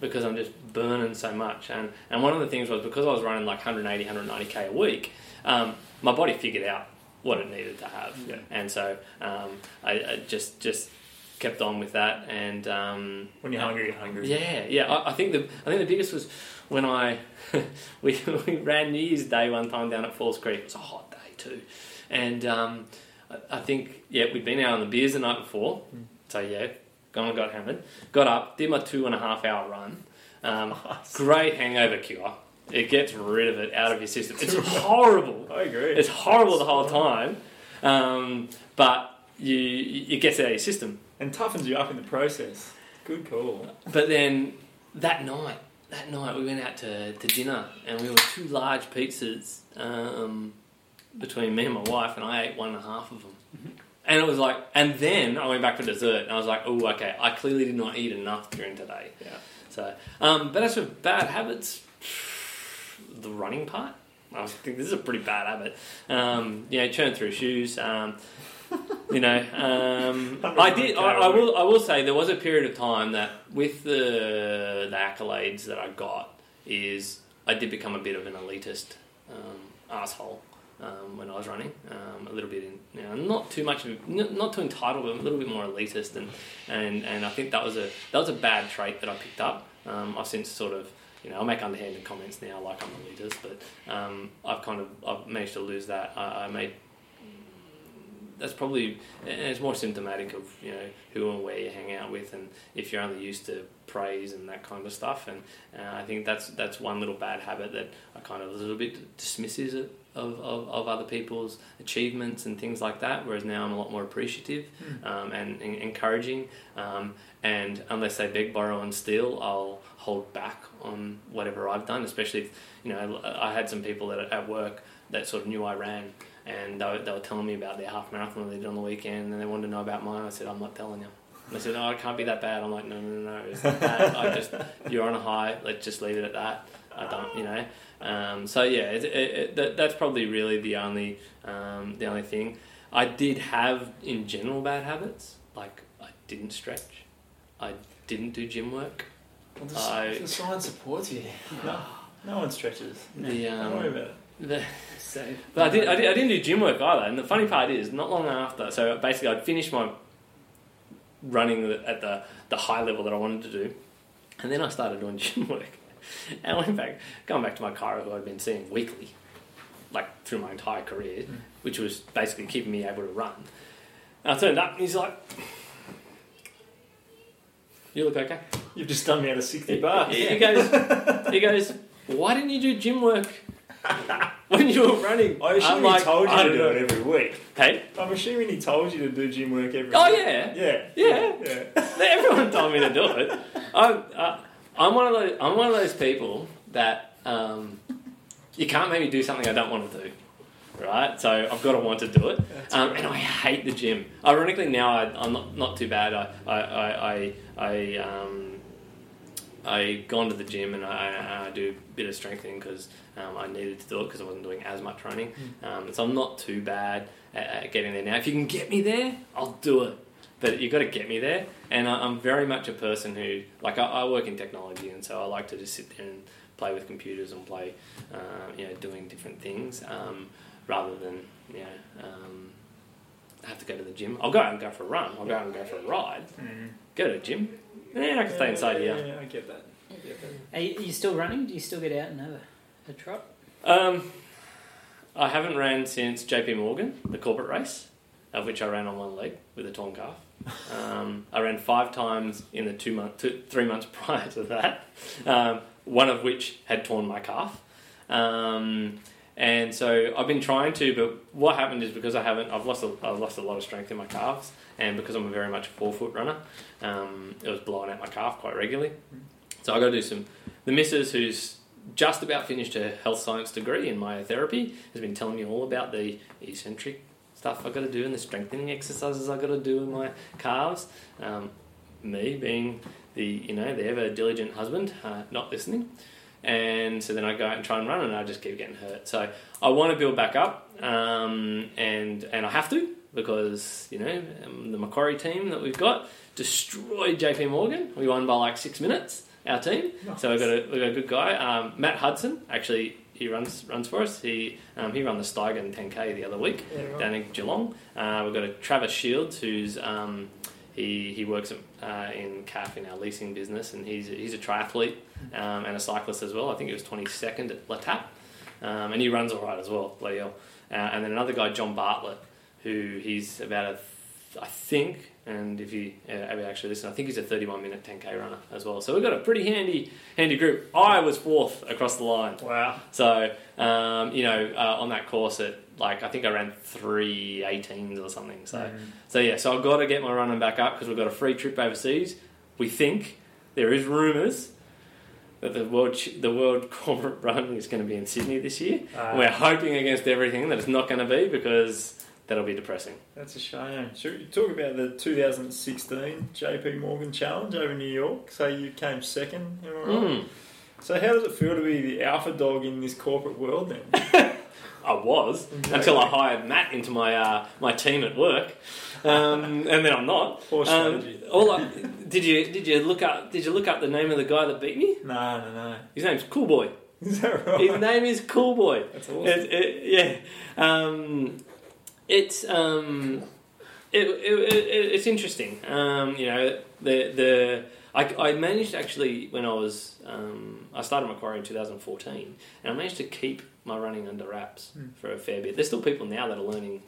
because I'm just burning so much. And and one of the things was because I was running like 180, 190k a week, um, my body figured out what it needed to have, Yeah. and so um, I, I just just kept on with that. And um, When you're hungry, you're hungry. yeah, yeah. I, I think the I think the biggest was when I we, we ran New Year's Day one time down at Falls Creek. It was a hot day too, and um, I, I think yeah we'd been out on the beers the night before, so yeah, gone and got hammered. Got up, did my two and a half hour run. Um, great hangover cure. It gets rid of it out of your system. It's horrible. I agree. It's horrible the whole time, um, but you it gets it out of your system. And toughens you up in the process. Good call. But then that night, that night we went out to, to dinner and we were two large pizzas um, between me and my wife, and I ate one and a half of them. And it was like, and then I went back for dessert, and I was like, oh, okay, I clearly did not eat enough during today. Yeah. So, um, but as for bad habits, the running part, I think this is a pretty bad habit. Um, you know, churn through shoes. Um, you know, um, I did. I, I will. I will say there was a period of time that, with the the accolades that I got, is I did become a bit of an elitist um, asshole um, when I was running. Um, a little bit, in, you know, not too much, of, not too entitled, but a little bit more elitist, and, and and I think that was a that was a bad trait that I picked up. Um, I've since sort of. You know, I make underhanded comments now, like I'm a elitist, but um, I've kind of I've managed to lose that. I, I made that's probably and it's more symptomatic of you know who and where you hang out with and if you're only used to praise and that kind of stuff. And uh, I think that's that's one little bad habit that I kind of a little bit dismisses it of, of, of other people's achievements and things like that whereas now I'm a lot more appreciative um, and, and encouraging um, and unless they beg borrow and steal I'll hold back on whatever I've done especially if you know I had some people that at work that sort of knew I ran and they were, they were telling me about their half marathon they did on the weekend, and they wanted to know about mine. I said, I'm not telling you. And they said, No, it can't be that bad. I'm like, No, no, no, no. It's not bad. I just, you're on a high. Let's just leave it at that. I don't, you know. Um, so yeah, it, it, it, that, that's probably really the only, um, the only thing. I did have in general bad habits. Like I didn't stretch. I didn't do gym work. Well, the, I- the science supports you. No, no one stretches. The, Don't worry um, about it. the, So, But I, did, I, did, I didn't do gym work either. And the funny part is, not long after, so basically I'd finished my running at the the high level that I wanted to do, and then I started doing gym work, and I went back, going back to my chiro who I'd been seeing weekly, like through my entire career, mm. which was basically keeping me able to run. And I turned up, and he's like, "You look okay." You've just done me out of 60 bars. He, he goes, he goes, why didn't you do gym work when you were running? I assume I'm he like, told you I to do it every week. Hey, I'm assuming he told you to do gym work every Oh, week. yeah. Yeah. Yeah. Yeah. everyone told me to do it. I'm, uh, I'm one of those. I'm one of those people that um, you can't make me do something I don't want to do. Right, so I've got to want to do it, um, and I hate the gym. Ironically, now I, I'm not, not too bad. I I I I, I um, I gone to the gym and I, I do a bit of strengthening because um, I needed to do it because I wasn't doing as much running. Um, so I'm not too bad at, at getting there now. If you can get me there, I'll do it. But you've got to get me there, and I, I'm very much a person who like I, I work in technology, and so I like to just sit there and play with computers and play, uh, you know, doing different things um, rather than you know. Um, have to go to the gym. I'll go out and go for a run. I'll go out and go for a ride. Go to the gym. Yeah, I can stay inside yeah, here. Yeah, I get that. I get that. Are you, are you still running? Do you still get out and have a, a trot? Um, I haven't ran since JP Morgan, the corporate race, of which I ran on one leg with a torn calf. Um, I ran five times in the two month, two, three months prior to that, um, one of which had torn my calf. Um, and so I've been trying to, but what happened is because I haven't, I've lost a, I've lost a lot of strength in my calves, and because I'm a very much a forefoot runner, um, it was blowing out my calf quite regularly. So I got to do some. The missus, who's just about finished her health science degree in myotherapy, has been telling me all about the eccentric stuff I got to do and the strengthening exercises I got to do in my calves. Um, me being the you know the ever diligent husband, uh, not listening. And so then I go out and try and run, and I just keep getting hurt. So I want to build back up, um, and and I have to because you know um, the Macquarie team that we've got destroyed JP Morgan. We won by like six minutes. Our team. So we've got a, we've got a good guy, um, Matt Hudson. Actually, he runs runs for us. He um, he ran the Steigen 10k the other week Yeah, right. down in Geelong. Uh, we've got a Travis Shields who's um, he he works uh, in CAF in our leasing business, and he's he's a triathlete um, and a cyclist as well. I think he was 22nd at L'Etape, um, and he runs all right as well, bloody hell. Uh, and then another guy, John Bartlett, who he's about a th- I think, and if you uh, actually listen, I think he's a 31 minute 10k runner as well. So we've got a pretty handy handy group. I was fourth across the line. Wow. So, um, you know, uh, on that course at like I think I ran three 18s or something. So, Mm. so yeah, so I've got to get my running back up because we've got a free trip overseas. We think there is rumours that the world the world corporate run is going to be in Sydney this year. Ah. We're hoping against everything that it's not going to be because that'll be depressing. That's a shame. Should we talk about the 2016 JP Morgan Challenge over New York? So you came second, am I right? Mm. So how does it feel to be the alpha dog in this corporate world then? I was Exactly. until I hired Matt into my uh, my team at work, um, and then I'm not. Poor Um, strategy. all I, did you did you look up did you look up the name of the guy that beat me? no, no, no. His name's Cool Boy. Is that right? His name is Cool Boy. That's awesome. It, it, yeah, um, it's um, it, it, it, it's interesting. Um, you know, the the I, I managed actually when I was um, I started Macquarie in 2014, and I managed to keep my running under wraps for a fair bit. There's still people now that are learning,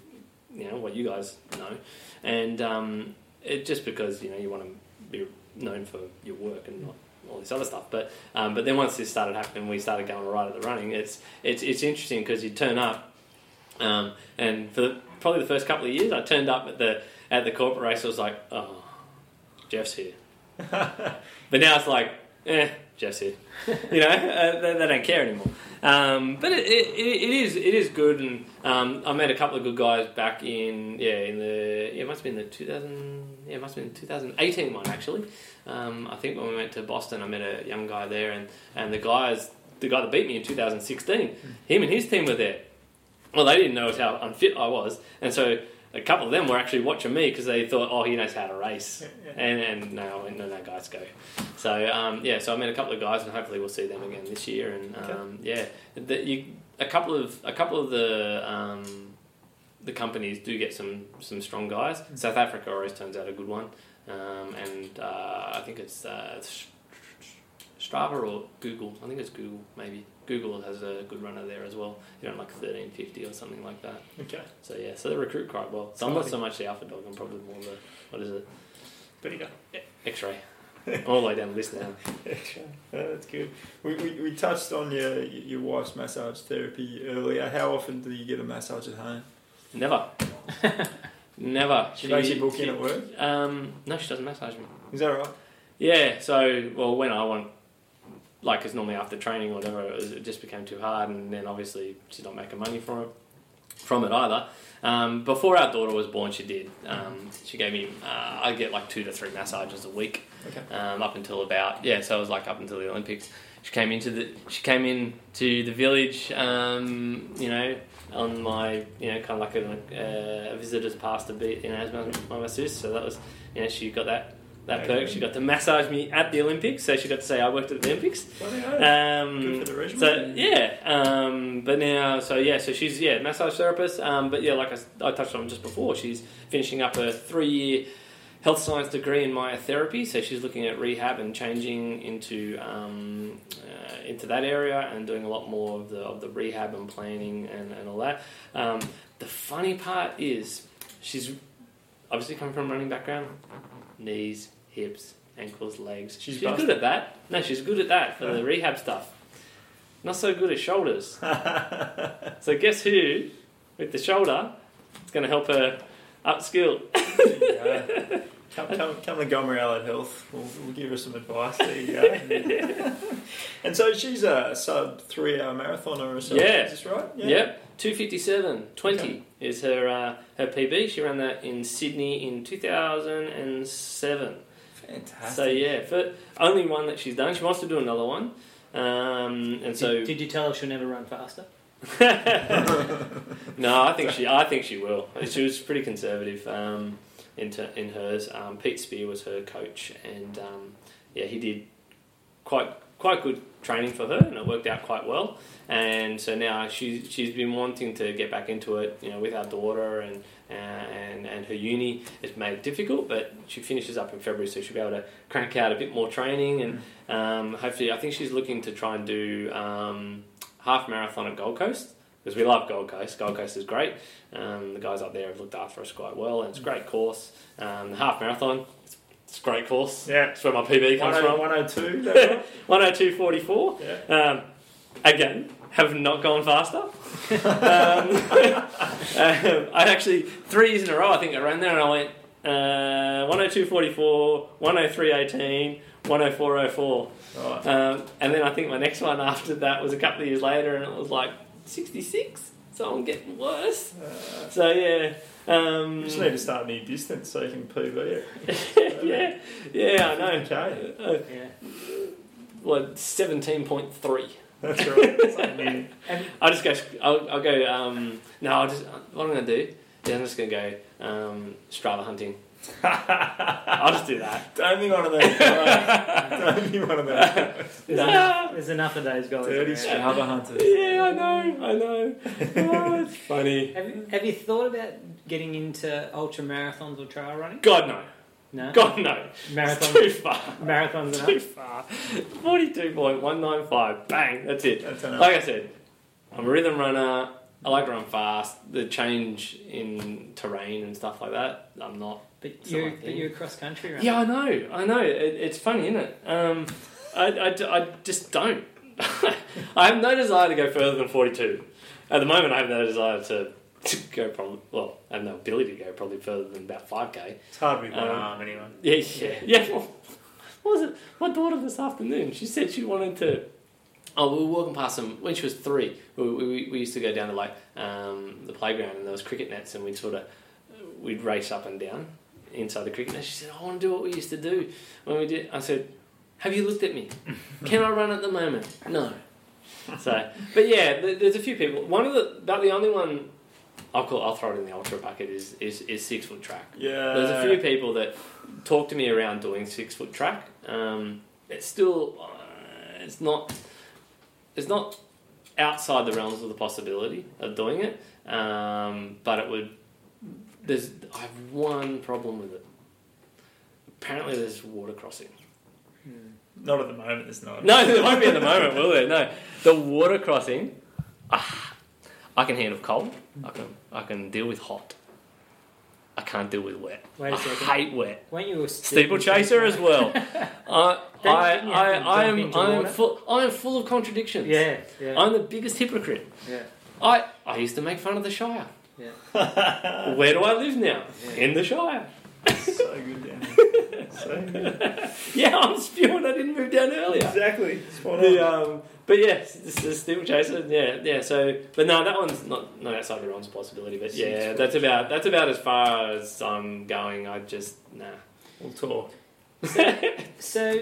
you know, what you guys know, and um, it just because you know you want to be known for your work and not all this other stuff. But um, but then once this started happening, we started going right at the running. It's it's it's interesting because you turn up, um, and for the, probably the first couple of years, I turned up at the at the corporate race. I was like, oh, Jeff's here. but now it's like, eh, Jeff's here. you know, uh, they, they don't care anymore. Um, but it, it, it is it is good, and um, I met a couple of good guys back in yeah in the yeah it must have been the 2000 yeah it must have been the 2018 one actually. Um, I think when we went to Boston, I met a young guy there, and, and the guys the guy that beat me in 2016, him and his team were there. Well, they didn't know how unfit I was, and so a couple of them were actually watching me because they thought, "Oh, he knows how to race." And, and no, I went, no, no, guys, go. So um, yeah, so I met a couple of guys, and hopefully we'll see them again this year. And um, yeah, the, you, a couple of a couple of the um, the companies do get some some strong guys. South Africa always turns out a good one. um, and uh, I think it's uh, Sh- Strava or Google. I think it's Google maybe. Google has a good runner there as well. You know, like thirteen fifty or something like that. Okay. So yeah, so they recruit quite well. So I'm not so much the alpha dog. I'm probably more the what is it? Beta. X-ray. I'm all the way down the list now. Yeah, that's good. We, we, we touched on your your wife's massage therapy earlier. How often do you get a massage at home? Never. Never. She makes you book in at work. Um, no, she doesn't massage me. Is that right? Yeah, so, well, when I want, like, because normally after training or whatever, it, was, it just became too hard, and then obviously she's not making money from it, from it either. Um, before our daughter was born, she did. Um, she gave me, uh, I get like two to three massages a week, Okay. um, up until about, yeah, so it was like up until the Olympics. She came into the, she came in to the village, um, you know, on my, you know, kind of like a, uh, visitor's pass to be, you know, as my, my masseuse. So that was, you know, she got that that perk. She got to massage me at the Olympics, so she got to say I worked at the Olympics. Um, Good for the so yeah, um, but now, so yeah, so she's yeah massage therapist. Um, but yeah, like I touched on just before, she's finishing up a three-year health science degree in myotherapy. So she's looking at rehab and changing into um, uh, into that area and doing a lot more of the of the rehab and planning and, and all that. Um, the funny part is she's obviously coming from a running background, knees, hips, ankles, legs. She's She's, good at that. No, she's good at that for the rehab stuff. Not so good at shoulders. so guess who, with the shoulder, is going to help her upskill. Yeah. Come, come, come to Allied Health. We'll, we'll give her some advice. There you go. and so she's a sub three hour marathoner herself. Yeah. Is this right? Yep, two fifty seven twenty Okay. is her uh, her PB. She ran that in Sydney in two thousand and seven. Fantastic. So yeah, for only one that she's done. She wants to do another one, um, and so did, did you tell her she'll never run faster? no, I think she. I think she will. She was pretty conservative um, in ter- in hers. Um, Pete Spear was her coach, and um, yeah, he did quite quite good training for her, and it worked out quite well. And so now she's she's been wanting to get back into it, you know, with our daughter and. Uh, and and her uni has made difficult, but she finishes up in February, so she'll be able to crank out a bit more training, and um, hopefully, I think she's looking to try and do um, half marathon at Gold Coast because we love Gold Coast. Gold Coast is great. Um, the guys up there have looked after us quite well, and it's a great course. Um, the half marathon, it's, it's a great course. Yeah. That's where my PB comes from. 102, that's right? 102.44. Yeah. Um, again, have not gone faster. um, um, I actually, three years in a row, I think I ran there and I went uh, 102.44, 103.18, 104.04. Right. Um, and then I think my next one after that was a couple of years later, and it was like 66. So I'm getting worse. Uh, So yeah, um, you just need to start a new distance so you can PB it. yeah, yeah, I know. Okay. Uh, Yeah. what 17.3? That's right. Something new. I'll just go. I'll, I'll go. Um, no, I'll just. What I'm gonna do is I'm just gonna go um, Strava hunting. I'll just do that. Don't be one of those guys. Don't be one of those guys. There's, enough, there's enough of those guys. Dirty around. Strava hunters. Yeah, I know. I know. Oh, it's funny. Have you, have you thought about getting into ultra marathons or trail running? God no. No. God no. It's Marathon, too far. marathons Too enough. far. Forty-two point one nine five. Bang. That's it. That's enough. Like I said, I'm a rhythm runner. I like to run fast. The change in terrain and stuff like that, I'm not. But you're, my but you're a cross country runner. Yeah, I know. I know. It, it's funny, isn't it? Um, I, I, I just don't. I have no desire to go further than 42. At the moment, I have no desire to, to go probably, well, I have no ability to go probably further than about 5k. It's hard with one Um, arm anyway. Yeah, yeah. yeah. Well, what was it? My daughter this afternoon, she said she wanted to. Oh, we were walking past them when she was three. We, we, we used to go down to like um, the playground and there was cricket nets and we'd sort of we'd race up and down inside the cricket net. She said, "I want to do what we used to do when we did." I said, "Have you looked at me? Can I run at the moment?" No. So, but yeah, there's a few people. One of the about the only one I'll call I'll throw it in the ultra bucket is is, is six foot track. Yeah. There's a few people that talk to me around doing six foot track. Um, it's still, uh, it's not, it's not outside the realms of the possibility of doing it. Um, but it would. There's, I have one problem with it. apparently there's water crossing. Not at the moment. There's not. No, there won't be at the moment, will there? No, the water crossing. Ah, I can handle cold. I can I can deal with hot. I can't deal with wet. Wait a I second. hate wet. Weren't you a Steeplechaser as well. I I didn't you have I, to I jump am into I am water? full I am full of contradictions. Yeah, yeah, I'm the biggest hypocrite. yeah. I I used to make fun of the Shire. Yeah. Where do I live now? In the Shire. so good down there. So good. Yeah, I'm spewing. I didn't move down earlier. Exactly. Spot. The, um, but yeah, this is steeplechaser. Yeah, yeah. So, but no, that one's not not outside of Ron's possibility. But yeah, that's about that's about as far as I'm going. I just nah. We'll talk. So,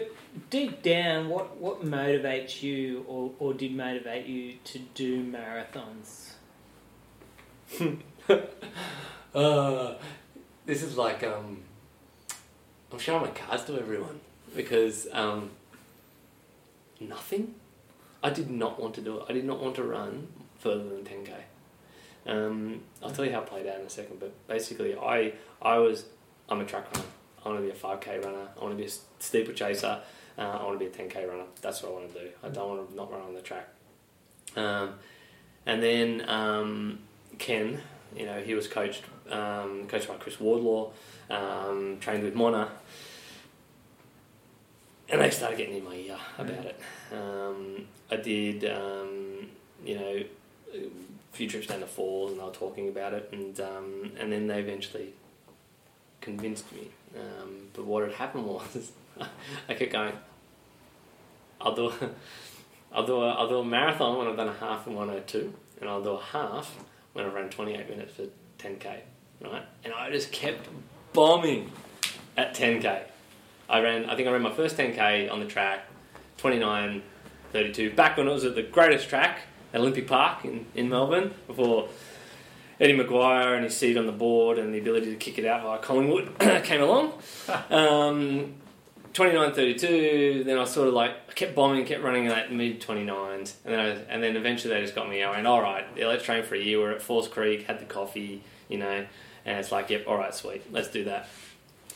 deep down, what what motivates you, or or did motivate you to do marathons? Uh, this is like um, I'm showing my cards to everyone because um, nothing. I did not want to do it. I did not want to run further than 10k. Um, I'll tell you how it played out in a second. But basically, I I was I'm a track runner. I want to be a 5k runner. I want to be a steeplechaser. Uh, I want to be a 10k runner. That's what I want to do. I don't want to not run on the track. Um, and then um, Ken, you know, he was coached um, coached by Chris Wardlaw, um, trained with Mona, and they started getting in my ear about it. Um, I did, um, you know, a few trips down the falls, and they were talking about it, and um, and then they eventually convinced me. Um, but what had happened was, I kept going. I'll do, a, I'll do a, I'll do a marathon when I've done a half in 102, and I'll do a half when I ran 28 minutes for 10k, right? And I just kept bombing at 10k. I ran, I think I ran my first 10k on the track, 29, 32, back when it was at the greatest track at Olympic Park in, in Melbourne, before Eddie McGuire and his seat on the board and the ability to kick it out via Collingwood came along. Um, 29, 32, then I sort of like, I kept bombing, kept running at mid 29s, and then I, and then eventually they just got me, I went, alright, yeah, let's train for a year, we're at Falls Creek, had the coffee, you know, and it's like, yep, alright, sweet, let's do that.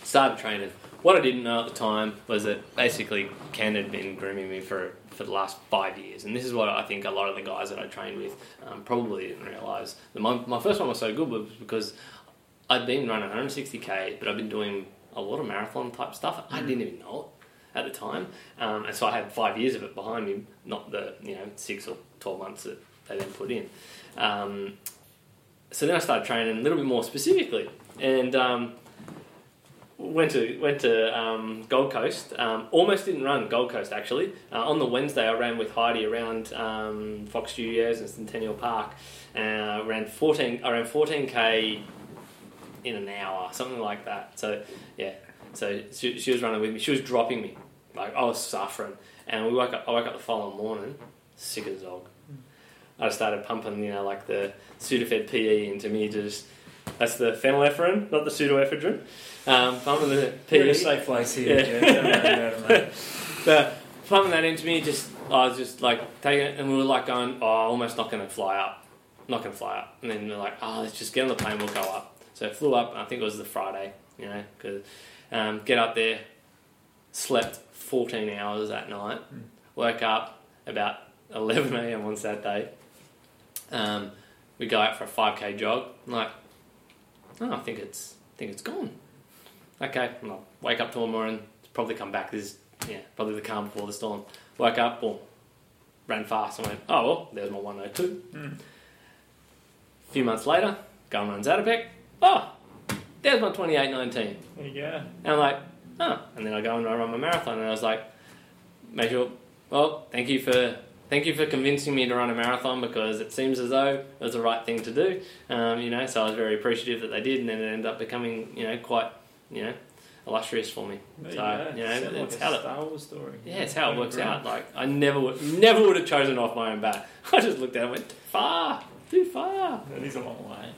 Started training. What I didn't know at the time was that basically Ken had been grooming me for for the last five years, and this is what I think a lot of the guys that I trained with um, probably didn't realise. My, my first one was so good was because I'd been running 160k, but I've been doing a lot of marathon type stuff. I didn't even know it at the time, um, and so I had five years of it behind me, not the you know six or twelve months that they then put in. Um, so then I started training a little bit more specifically, and um, went to went to um, Gold Coast. Um, almost didn't run Gold Coast actually. Uh, on the Wednesday, I ran with Heidi around um, Fox Studios and Centennial Park. Uh, ran fourteen. I ran fourteen k in an hour, something like that. So yeah. So she, she was running with me. She was dropping me. Like I was suffering, and we woke up. I woke up the following morning, sick as dog. I just started pumping, you know, like the Sudafed PE into me. Just that's the phenylephrine, not the pseudoephedrine. Um, pumping the You're in a PE. safe place here. Yeah. Yeah. Don't worry about it, mate. But pumping that into me, just I was just like taking it, and we were like going, oh, almost not going to fly up, not going to fly up. And then we're like, oh, let's just get on the plane, we'll go up. So I flew up. I think it was the Friday, you know, because um, get up there, slept 14 hours that night, woke up about 11 a.m. on Saturday. Um, we go out for a 5k jog. I'm like, oh, I think it's, I think it's gone. Okay, and I'll wake up tomorrow morning. It's probably come back. This, yeah, probably the calm before the storm. Woke up, boom, ran fast. I went, oh well, there's my 102. A few months later, go and run Zatopek. Oh, there's my 28.19. There you go. And I'm like, oh. And then I go and I run my marathon, and I was like, sure. Well, thank you for thank you for convincing me to run a marathon because it seems as though it was the right thing to do. Um, you know, so I was very appreciative that they did, and then it ended up becoming you know quite you know illustrious for me. There So you you know, it's like how a Star Wars story. yeah, it's how it works out. Like I never would never would have chosen off my own bat. I just looked at it and went far, too far. That is a long way.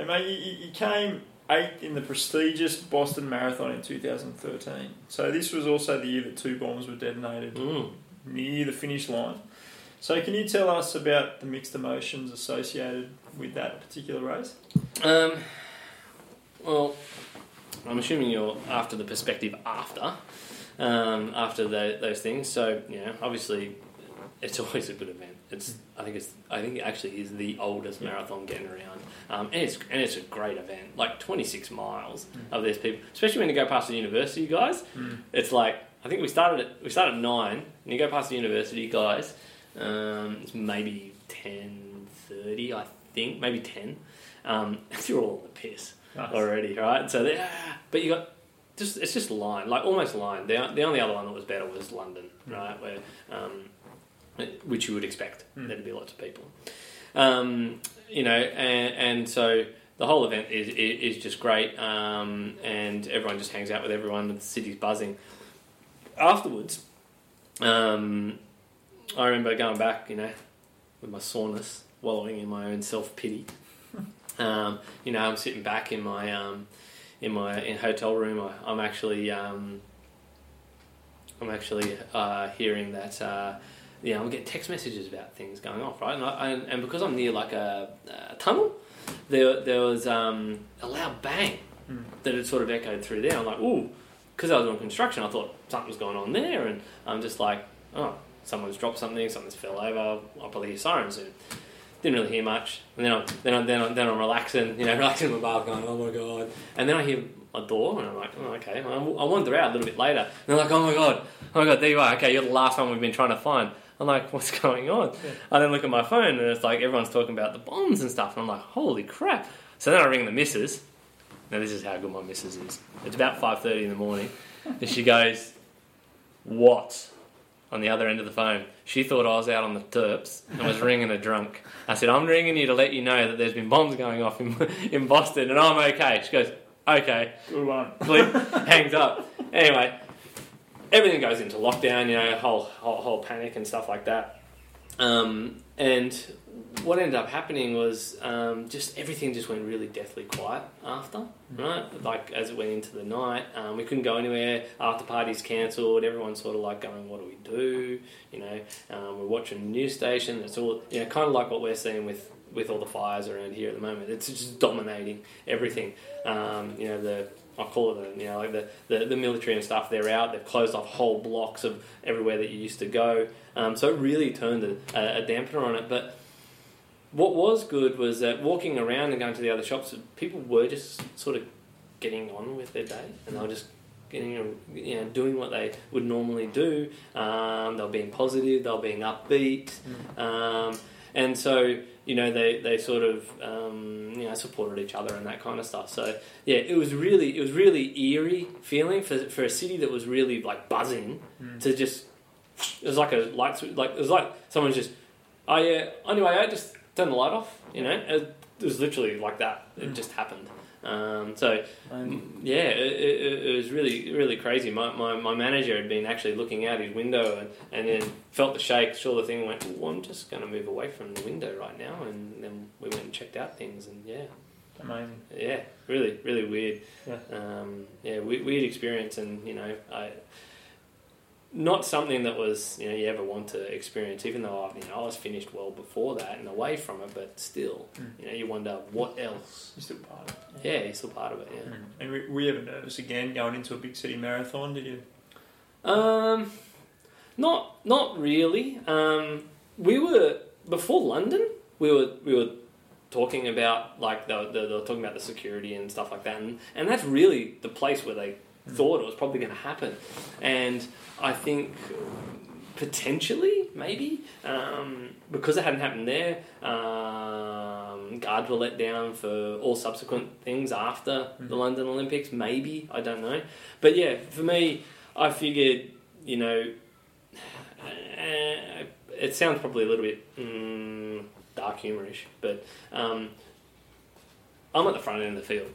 Hey, mate, you, you came eighth in the prestigious Boston Marathon in 2013. So this was also the year that two bombs were detonated Mm. near the finish line. So can you tell us about the mixed emotions associated with that particular race? Um, well, I'm assuming you're after the perspective after, um, after the, those things. So you know, obviously, it's always a good event. It's I think it's I think it actually is the oldest marathon getting around, um, and it's and it's a great event. Like 26 miles of these people, especially when you go past the university guys. It's like I think we started at we started at nine, and you go past the university guys. Um, it's maybe 10:30, I think, maybe 10. Um, you're all on the piss Nice. already, right? So, they, ah, but you got just it's just line, like almost line. The, the only other one that was better was London, right? Where um, which you would expect there'd be lots of people, um, you know, and, and so the whole event is is, is just great, um, and everyone just hangs out with everyone. The city's buzzing. Afterwards, um, I remember going back, you know, with my soreness, wallowing in my own self pity. Um, you know, I'm sitting back in my um, in my in hotel room. I, I'm actually um, I'm actually uh, hearing that. Uh, yeah, I'm getting text messages about things going off, right? And, I, and, and because I'm near like a, a tunnel, there there was um, a loud bang that had sort of echoed through there. I'm like, ooh, because I was on construction, I thought something was going on there, and I'm just like, oh, someone's dropped something, something's fell over. I'll probably hear sirens soon. Didn't really hear much, and then I'm then I'm then I'm, then I'm relaxing, you know, relaxing in my bath, going, oh my god, and then I hear a door, and I'm like, oh, okay. I, I wander out a little bit later, and they're like, oh my god, oh my god, there you are. Okay, you're the last one we've been trying to find. I'm like, what's going on? I then look at my phone, and it's like everyone's talking about the bombs and stuff, and I'm like, holy crap. So then I ring the missus. Now this is how good my missus is. It's about five thirty in the morning, and she goes, "What?" On the other end of the phone, she thought I was out on the terps and was ringing a drunk. I said, "I'm ringing you to let you know that there's been bombs going off in in Boston, and I'm okay." She goes, "Okay." Good one. Click, hangs up. Anyway, everything goes into lockdown. You know, whole whole, whole panic and stuff like that. Um, and what ended up happening was um, just everything just went really deathly quiet after, right? Like as it went into the night, um, we couldn't go anywhere. After parties cancelled, everyone's sort of like going, "What do we do?" You know, um, we're watching the news station. It's all you know, kind of like what we're seeing with with all the fires around here at the moment. It's just dominating everything. Um, you know, the I call it, the, you know, like the, the, the military and stuff. They're out. They've closed off whole blocks of everywhere that you used to go. Um, so it really turned a, a dampener on it. But what was good was that walking around and going to the other shops, people were just sort of getting on with their day, and they were just getting, you know, doing what they would normally do. Um, they were being positive. They were being upbeat, um, and so you know they, they sort of um, you know supported each other and that kind of stuff. So yeah, it was really it was really eerie feeling for for a city that was really like buzzing to just it was like a light switch, like it was like someone just oh yeah anyway I just turn the light off you know? It, it was literally like that. It just happened um, so yeah it, it, it was really really crazy my, my, my manager had been actually looking out his window and, and then felt the shake saw the thing and went well, I'm just going to move away from the window right now and then we went and checked out things and yeah Amazing. yeah really really weird Yeah. um, yeah weird, weird experience and you know I not something that was you know you ever want to experience even though I, you know, I was finished well before that and away from it but still you know you wonder what else You're still part of it. yeah you're still part of it yeah And were, were you ever nervous again going into a big city marathon? Did you? Um, not not really. Um, we were before London. We were we were talking about like they were, they were talking about the security and stuff like that, and, and that's really the place where they thought it was probably going to happen. And I think potentially maybe um, because it hadn't happened there, um, guards were let down for all subsequent things after the London Olympics. Maybe I don't know, but yeah, for me, I figured you know, uh, it sounds probably a little bit mm, dark humorish, but um, I'm at the front end of the field.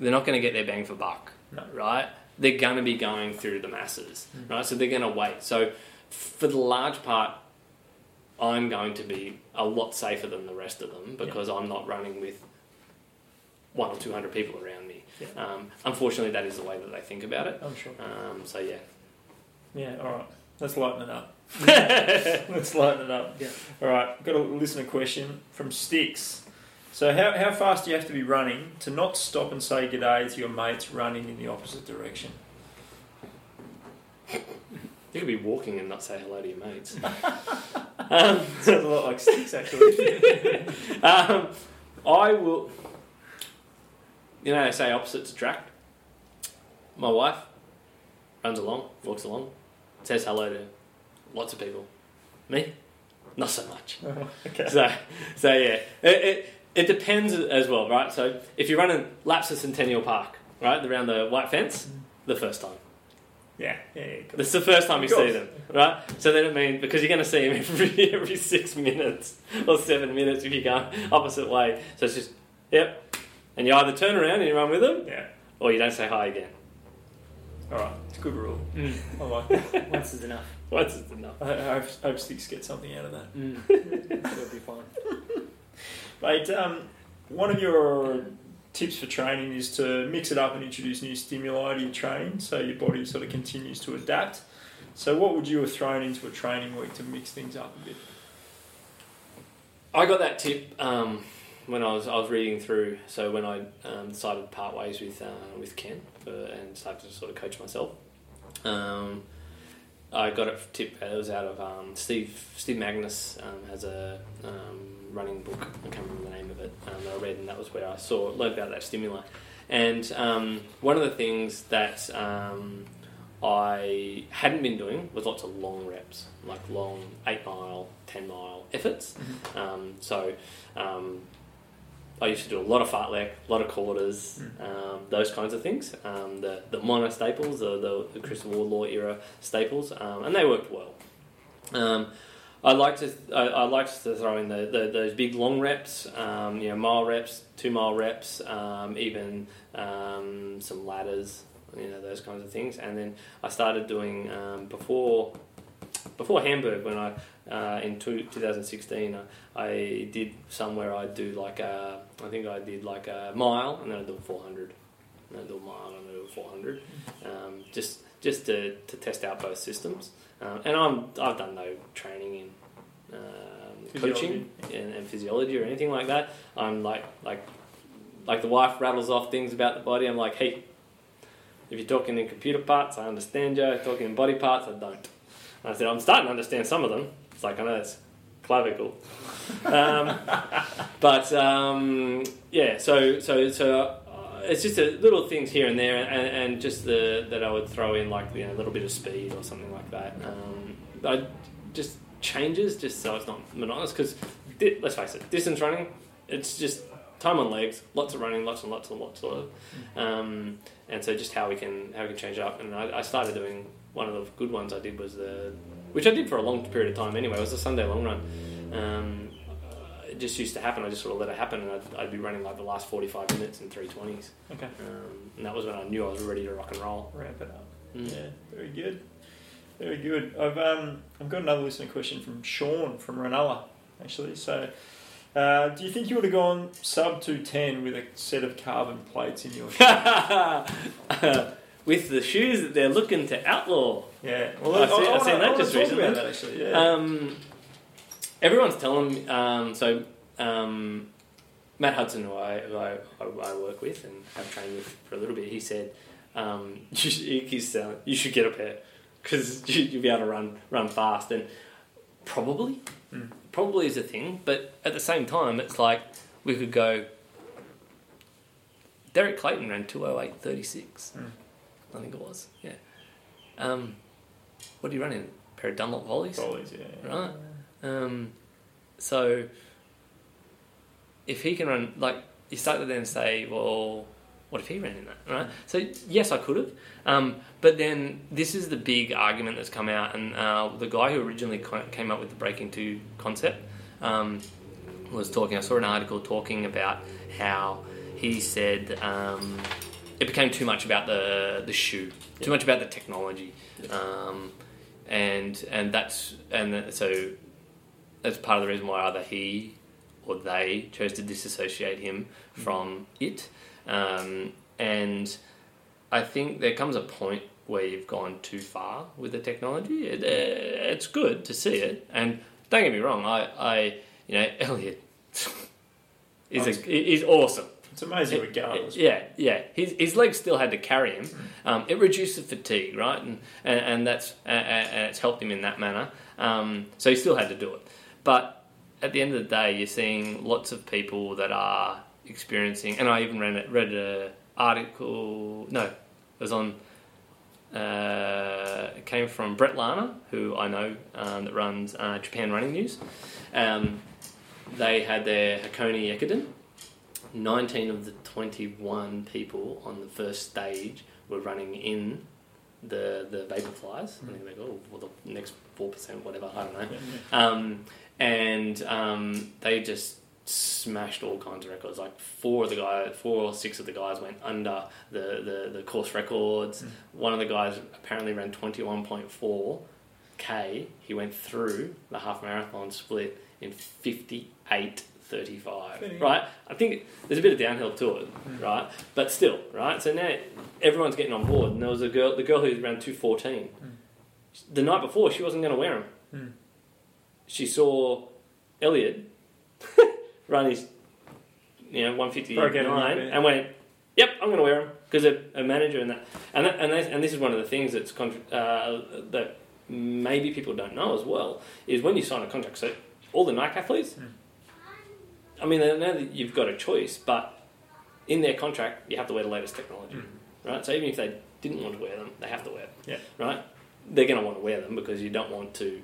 They're not going to get their bang for buck. Right? They're going to be going through the masses, right? So they're going to wait. So for the large part, I'm going to be a lot safer than the rest of them because I'm not running with one or two hundred people around me. Yeah. Um, unfortunately, that is the way that they think about it. I'm sure. Um, so yeah, Yeah. All right. Let's lighten it up. Let's lighten it up. Yeah. All right. Got a listener question from Sticks. So how, how fast do you have to be running to not stop and say good day to your mates running in the opposite direction? You could be walking and not say hello to your mates. um, Sounds a lot like sticks, actually. um, I will. You know, they say opposites attract. My wife runs along, walks along, says hello to lots of people. Me, not so much. okay. So, so yeah, it, it, it depends as well, right? So if you're running laps of Centennial Park, right, around the white fence, the first time. Yeah, yeah, yeah. That's the first time you see them, right? So then it means because you're going to see them every every six minutes or seven minutes if you go opposite way. So it's just yep, and you either turn around and you run with them, Yeah. or you don't say hi again. All right. It's a good rule. Mm. I like it. Once is enough. Once it's enough. I, I hope, hope Sticks get something out of that. Mm. It'll be fine. Mate, um, one of your tips for training is to mix it up and introduce new stimuli to your training so your body sort of continues to adapt. So, what would you have thrown into a training week to mix things up a bit? I got that tip um, when I was I was reading through. So when I um, decided to part ways with uh, with Ken for, and started to sort of coach myself, um, I got a tip. It was out of um, Steve Steve Magness um, has a um, running book. I can't remember the name of it um, that I read, and that was where I saw learned about that stimuli. And um, one of the things that um, I hadn't been doing was lots of long reps, like long eight mile, ten mile efforts. Um, so um, I used to do a lot of fartlek, a lot of quarters, um, those kinds of things. Um, the the mono staples, the, the, the Chris Wardlaw era staples, um, and they worked well. I like to I, I like to throw in the, the those big long reps, um, you know, mile reps, two mile reps, um, even um, some ladders, you know, those kinds of things. And then I started doing um, before before Hamburg when I uh, in two, 2016 I, I did somewhere I do like a I think I did like a mile and then I a 400 and then I do a mile and then I do a 400 um, just just to, to test out both systems. Um, and I'm I've done no training in um, coaching and, and physiology or anything like that. I'm like like like the wife rattles off things about the body. I'm like hey if you're talking in computer parts I understand you. Talking in body parts I don't. And I said, I'm starting to understand some of them. It's like, I know it's clavicle. Um, but um, yeah, so so so uh, it's just a little things here and there, and, and just the that I would throw in like you know, a little bit of speed or something like that. Um, I just changes just so it's not monotonous because di- let's face it, distance running, it's just time on legs, lots of running, lots and lots and lots of, um, and so just how we can how we can change up. And I, I started doing one of the good ones I did was the, which I did for a long period of time anyway, was the Sunday long run. Um, uh, it just used to happen. I just sort of let it happen, and I'd, I'd be running like the last forty five minutes in three twenties, Okay. um, and that was when I knew I was ready to rock and roll. Ramp it up. Mm. Yeah, very good. Very good. I've um, I've got another listener question from Sean from Ranella, actually. So, uh, do you think you would have gone sub two ten with a set of carbon plates in your? shoe? With the shoes that they're looking to outlaw. yeah. Well, I've seen- I I've seen wanna- that just talk recently. About that actually. Yeah. Um, everyone's telling me. Um, so um, Matt Hudson, who I, who I, I I work with and have trained with for a little bit, he said um, you should, he's telling you should get a pair because you, you'll be able to run run fast and probably Mm. probably is a thing. But at the same time, it's like we could go. Derek Clayton ran two oh eight thirty six. Mm. I think it was. Yeah. Um, what are you running? A pair of Dunlop volleys? Volleys, yeah. Right. Um, so if he can run, like you start to then say, well, what if he ran in that, right? So yes, I could have, um, but then this is the big argument that's come out, and uh, the guy who originally came up with the breaking two concept um, was talking. I saw an article talking about how he said um, it became too much about the the shoe, too much about the technology, um, and and that's and so that's part of the reason why either he or they chose to disassociate him from it. Um, and I think there comes a point where you've gone too far with the technology. It, uh, it's good to see it, and don't get me wrong. I, I you know, Elliot, is a, is awesome. It's amazing regardless. Yeah, yeah. His, his legs still had to carry him. Um, it reduced the fatigue, right? And and, and that's and, and it's helped him in that manner. Um, so he still had to do it. But at the end of the day, you're seeing lots of people that are experiencing. And I even read a- read an article. No, it was on. Uh, it came from Brett Larner, who I know um, that runs uh, Japan Running News. Um, they had their Hakone Ekiden, 19 of the 21 people on the first stage were running in the the vapor Vaporflies. I think they go, oh, well, the next 4%, whatever, I don't know. Um, and um, they just smashed all kinds of records. Like four of the guys, four or six of the guys went under the, the, the course records. One of the guys apparently ran 21.4 K. He went through the half marathon split in 58 35 right? I think there's a bit of downhill to it right? But still right? So now everyone's getting on board. And there was a girl the girl who ran 214 the night before she wasn't going to wear them Mm. She saw elliot run his you know 159 Broke out of the- and went yep i'm going to wear them because a, a manager and that and that, and, that, and this is one of the things that's contra- uh, that maybe people don't know as well is when you sign a contract so all the nike athletes I mean, I know that you've got a choice, but in their contract, you have to wear the latest technology, right? So even if they didn't want to wear them, they have to wear them, Yeah. right? They're going to want to wear them because you don't want to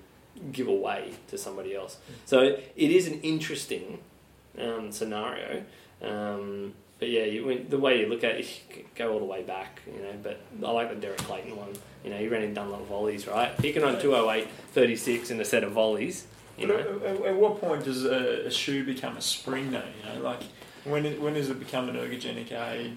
give away to somebody else. So it is an interesting um, scenario. Um, but yeah, you, when, the way you look at it, you go all the way back, you know. But I like the Derek Clayton one. You know, he ran in Dunlop volleys, right? He can run 208, 36 in a set of volleys. You But know, at, at- at what point does a, a shoe become a spring though? You know, like when it, when does it become an ergogenic aid?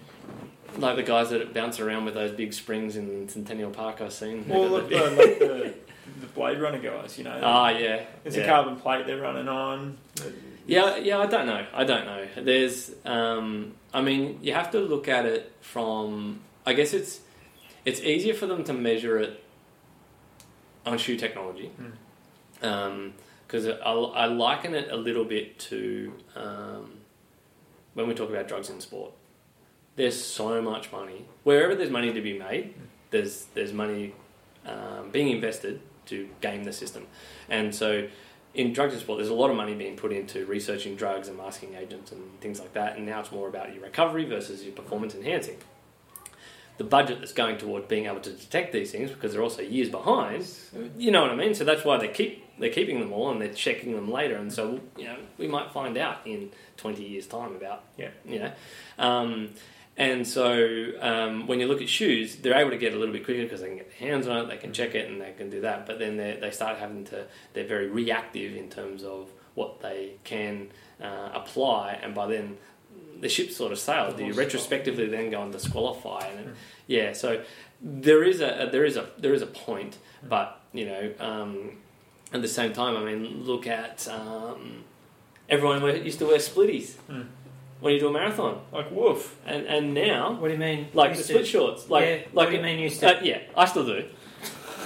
Like the guys that bounce around with those big springs in Centennial Park, I've seen. Well, look, the, like the, the Blade Runner guys, you know. Ah, yeah. It's yeah. a carbon plate they're running on. Yeah, yeah. I don't know. I don't know. There's, um, I mean, you have to look at it from. I guess it's it's easier for them to measure it on shoe technology, because I, I liken it a little bit to um, when we talk about drugs in sport. There's so much money wherever there's money to be made. There's there's money um, being invested to game the system, and so in drugs and sport, there's a lot of money being put into researching drugs and masking agents and things like that. And now it's more about your recovery versus your performance enhancing. The budget that's going toward being able to detect these things because they're also years behind. You know what I mean? So that's why they keep they're keeping them all and they're checking them later. And so you know we might find out in 20 years' time about Yeah. you know. Um, and so um, when you look at shoes, they're able to get a little bit quicker because they can get their hands on it, they can check it, and they can do that. But then they they start having to they're very reactive in terms of what they can uh, apply, and by then the ship sort of sailed. Do you retrospectively then go and disqualify, and it, yeah, so there is a there is a there is a point, but you know. Um, at the same time, I mean, look at um, everyone used to wear splitties when you do a marathon, Like woof. and and now What do you mean? like the split to- shorts, like Yeah, like what do you mean used to? Uh, yeah, I still do.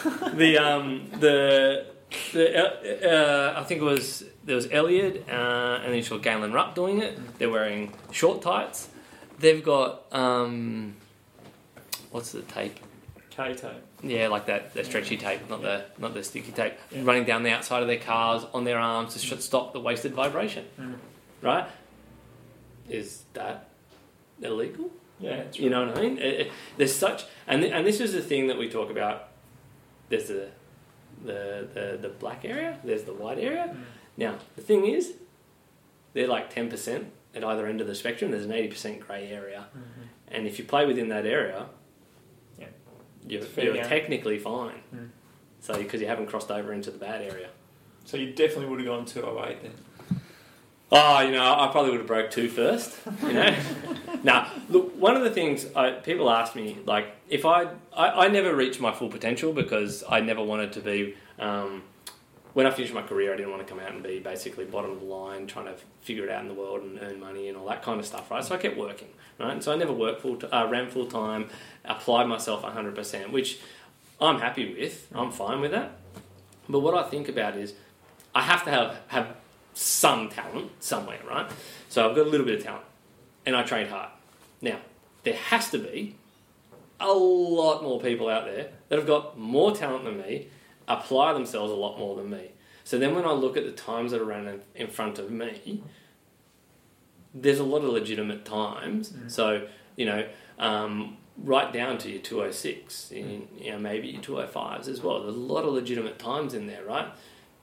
the um the the uh, uh, I think it was there was Elliot uh, and then you saw Galen Rupp doing it. They're wearing short tights. They've got um what's the tape? K tape. Yeah, like that, the stretchy tape, not the not the sticky tape, running down the outside of their cars on their arms to sh- stop the wasted vibration. Right? Is that illegal? Yeah, it's You know what I mean? It- it- there's such, and th- and this is the thing that we talk about. There's the the the, the black area. There's the white area. Mm. Now the thing is, they're like ten percent at either end of the spectrum. There's an eighty percent grey area, mm-hmm. and if you play within that area, Yeah. you're, you're game. technically fine. Mm. So because you haven't crossed over into the bad area. So you definitely would have gone 208 then. Oh, you know, I probably would have broke two first. You know, now look. One of the things I, people ask me, like, if I, I, I never reached my full potential because I never wanted to be. Um, when I finished my career, I didn't want to come out and be basically bottom of the line, trying to figure it out in the world and earn money and all that kind of stuff, right? So I kept working, right? And so I never worked full, t- uh, ran full time, applied myself hundred percent, which I'm happy with. I'm fine with that. But what I think about is, I have to have have some talent somewhere, right? So I've got a little bit of talent, and I trained hard. Now there has to be a lot more people out there that have got more talent than me, apply themselves a lot more than me. So then when I look at the times that are running in front of me, there's a lot of legitimate times. So, you know, um, right down to your 206, in, you know, maybe your 205s as well. There's a lot of legitimate times in there, right?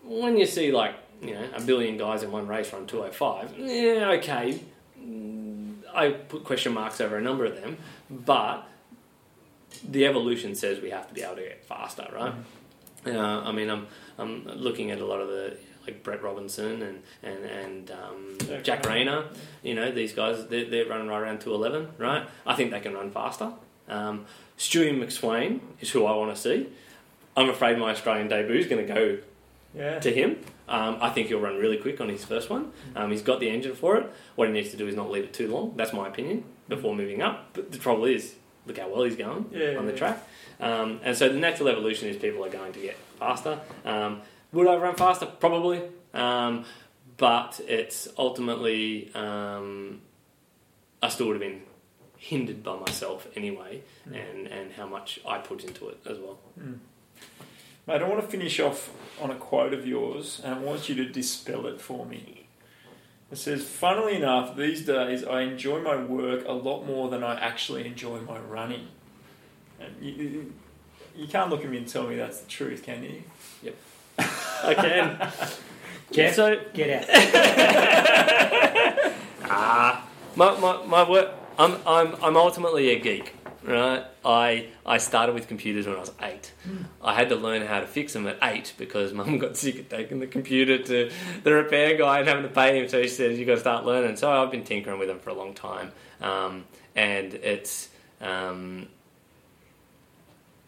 When you see like, you know, a billion guys in one race run 205, yeah, okay. I put question marks over a number of them, but the evolution says we have to be able to get faster, right? Uh, I mean, I'm I'm looking at a lot of the like Brett Robinson and and and um, Jack Jack Rayner. You know, these guys they're, they're running right around two eleven, right? I think they can run faster. Um, Stewie McSweyn is who I want to see. I'm afraid my Australian debut is going to go Yeah. to him. Um, I think he'll run really quick on his first one. Um, he's got the engine for it. What he needs to do is not leave it too long. That's my opinion before moving up. But the trouble is, look how well he's going Yeah, on the yeah. track. Um, and so the natural evolution is people are going to get faster. Um, would I run faster? Probably. Um, but it's ultimately, um, I still would have been hindered by myself anyway and, and how much I put into it as well. Mate, I want to finish off on a quote of yours, and I want you to dispel it for me. It says, "Funnily enough, these days I enjoy my work a lot more than I actually enjoy my running." And you, you, can't look at me and tell me that's the truth, can you? Yep. I can. Jeff, So get out. Ah, my, my, my work. I'm, I'm, I'm ultimately a geek, right? I, I started with computers when I was eight. I had to learn how to fix them at eight because mum got sick of taking the computer to the repair guy and having to pay him. So she said, you've got to start learning." So I've been tinkering with them for a long time, um, and it's um,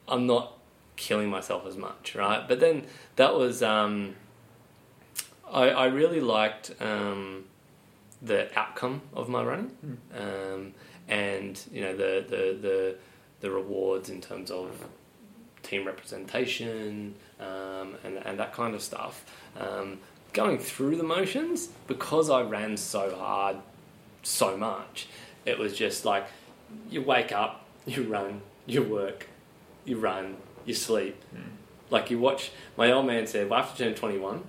I'm not killing myself as much, right? But then that was um, I, I really liked. Um, the outcome of my running, um, and you know the, the the the rewards in terms of team representation um, and and that kind of stuff. Um, going through the motions because I ran so hard, so much, it was just like you wake up, you run, you work, you run, you sleep. Like you watch. My old man said, well, after you turn twenty one,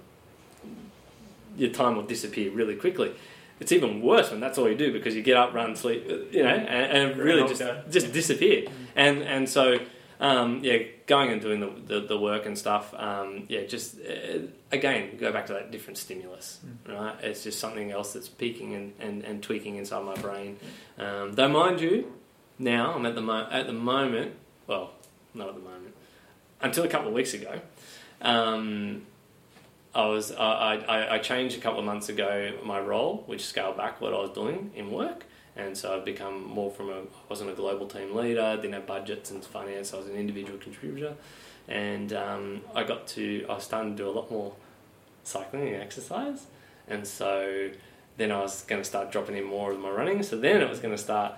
your time will disappear really quickly. It's even worse when that's all you do because you get up, run, sleep, uh, you know, and, and really just Day. just disappear. And and so um, yeah, going and doing the, the, the work and stuff. Um, yeah, just uh, again go back to that different stimulus, right? It's just something else that's peaking and, and, and tweaking inside my brain. Um, though, mind you, now I'm at the mo- at the moment. Well, not at the moment. Until a couple of weeks ago, um, I was I, I, I changed a couple of months ago my role, which scaled back what I was doing in work, and so I've become more from a wasn't a global team leader, didn't have budgets and finance. I was an individual contributor, and um, I got to I was starting to do a lot more cycling and exercise, and so then I was going to start dropping in more of my running. So then it was going to start.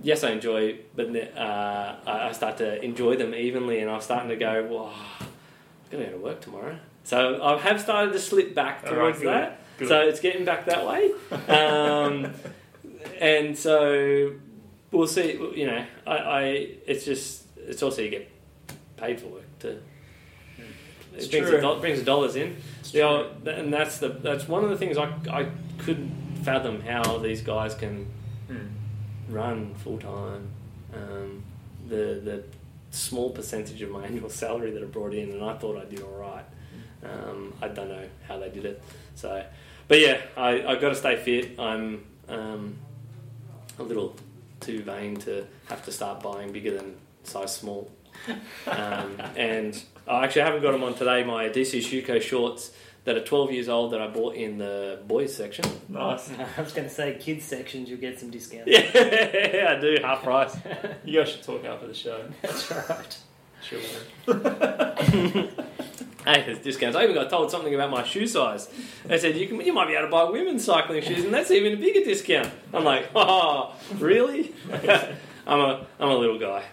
Yes, I enjoy, but uh, I start to enjoy them evenly, and I was starting to go, "Wow, I've got to go to work tomorrow." So I have started to slip back towards good, that. good. So it's getting back that way, um, and so we'll see. You know, I, I it's just it's also you get paid for work to. It's It brings, true. do- brings dollars in, old, and that's the that's one of the things I, I couldn't fathom how these guys can Hmm. run full time. Um, the the small percentage of my annual salary that I brought in, and I thought I did all right. Um, I don't know how they did it. So, but yeah, I I got to stay fit. I'm um, a little too vain to have to start buying bigger than size small. Um, and I actually haven't got them on today. My DC Shuko shorts that are 12 years old that I bought in the boys section. Nice. I was going to say kids sections, you'll get some discounts. Yeah, I do half price. You guys should talk after the show. That's right. Sure. Hey, there's discounts. I even got told something about my shoe size. They said you can, you might be able to buy women's cycling shoes, and that's even a bigger discount. I'm like, oh, really? I'm a I'm a little guy.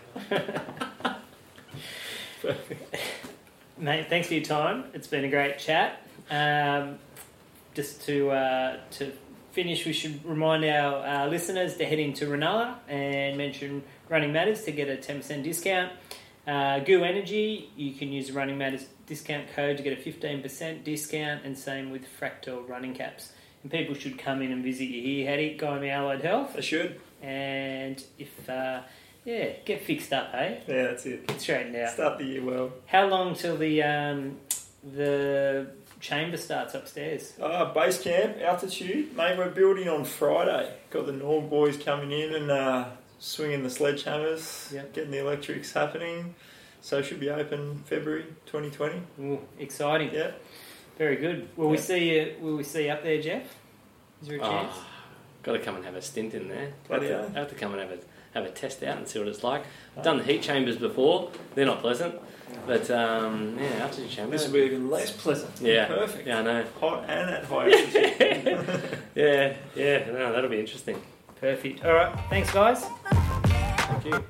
Mate, thanks for your time. It's been a great chat. Um, just to uh, to finish, we should remind our listeners to head into Renala and mention Running Matters to get a ten percent discount. Uh, GU Energy, you can use Running Matters discount code to get a fifteen percent discount, and same with Fractel running caps. And people should come in and visit you here, Hattie, Guy Allied Health, I should. and if uh, yeah, get fixed up, hey, Yeah, that's it. get straightened out. Start the year well. How long till the um, the chamber starts upstairs? Uh, base camp, altitude. Mate, we're building on Friday. Got the Norg boys coming in and uh, swinging the sledgehammers, Yep. getting the electrics happening. So it should be open February 2020. Ooh, exciting! Yeah. Very good. Will we see you? Will we see you up there, Jeff? Is there a chance? Oh, got to come and have a stint in there. Have to, have to come and have a have a test out and see what it's like. I've done the heat chambers before; they're not pleasant. But um, yeah, altitude chambers. This will be even less pleasant. Yeah. Perfect. Yeah, I know. Hot and at high altitude. Yeah, yeah. No, that'll be interesting. Perfect. All right. Thanks, guys. Thank you.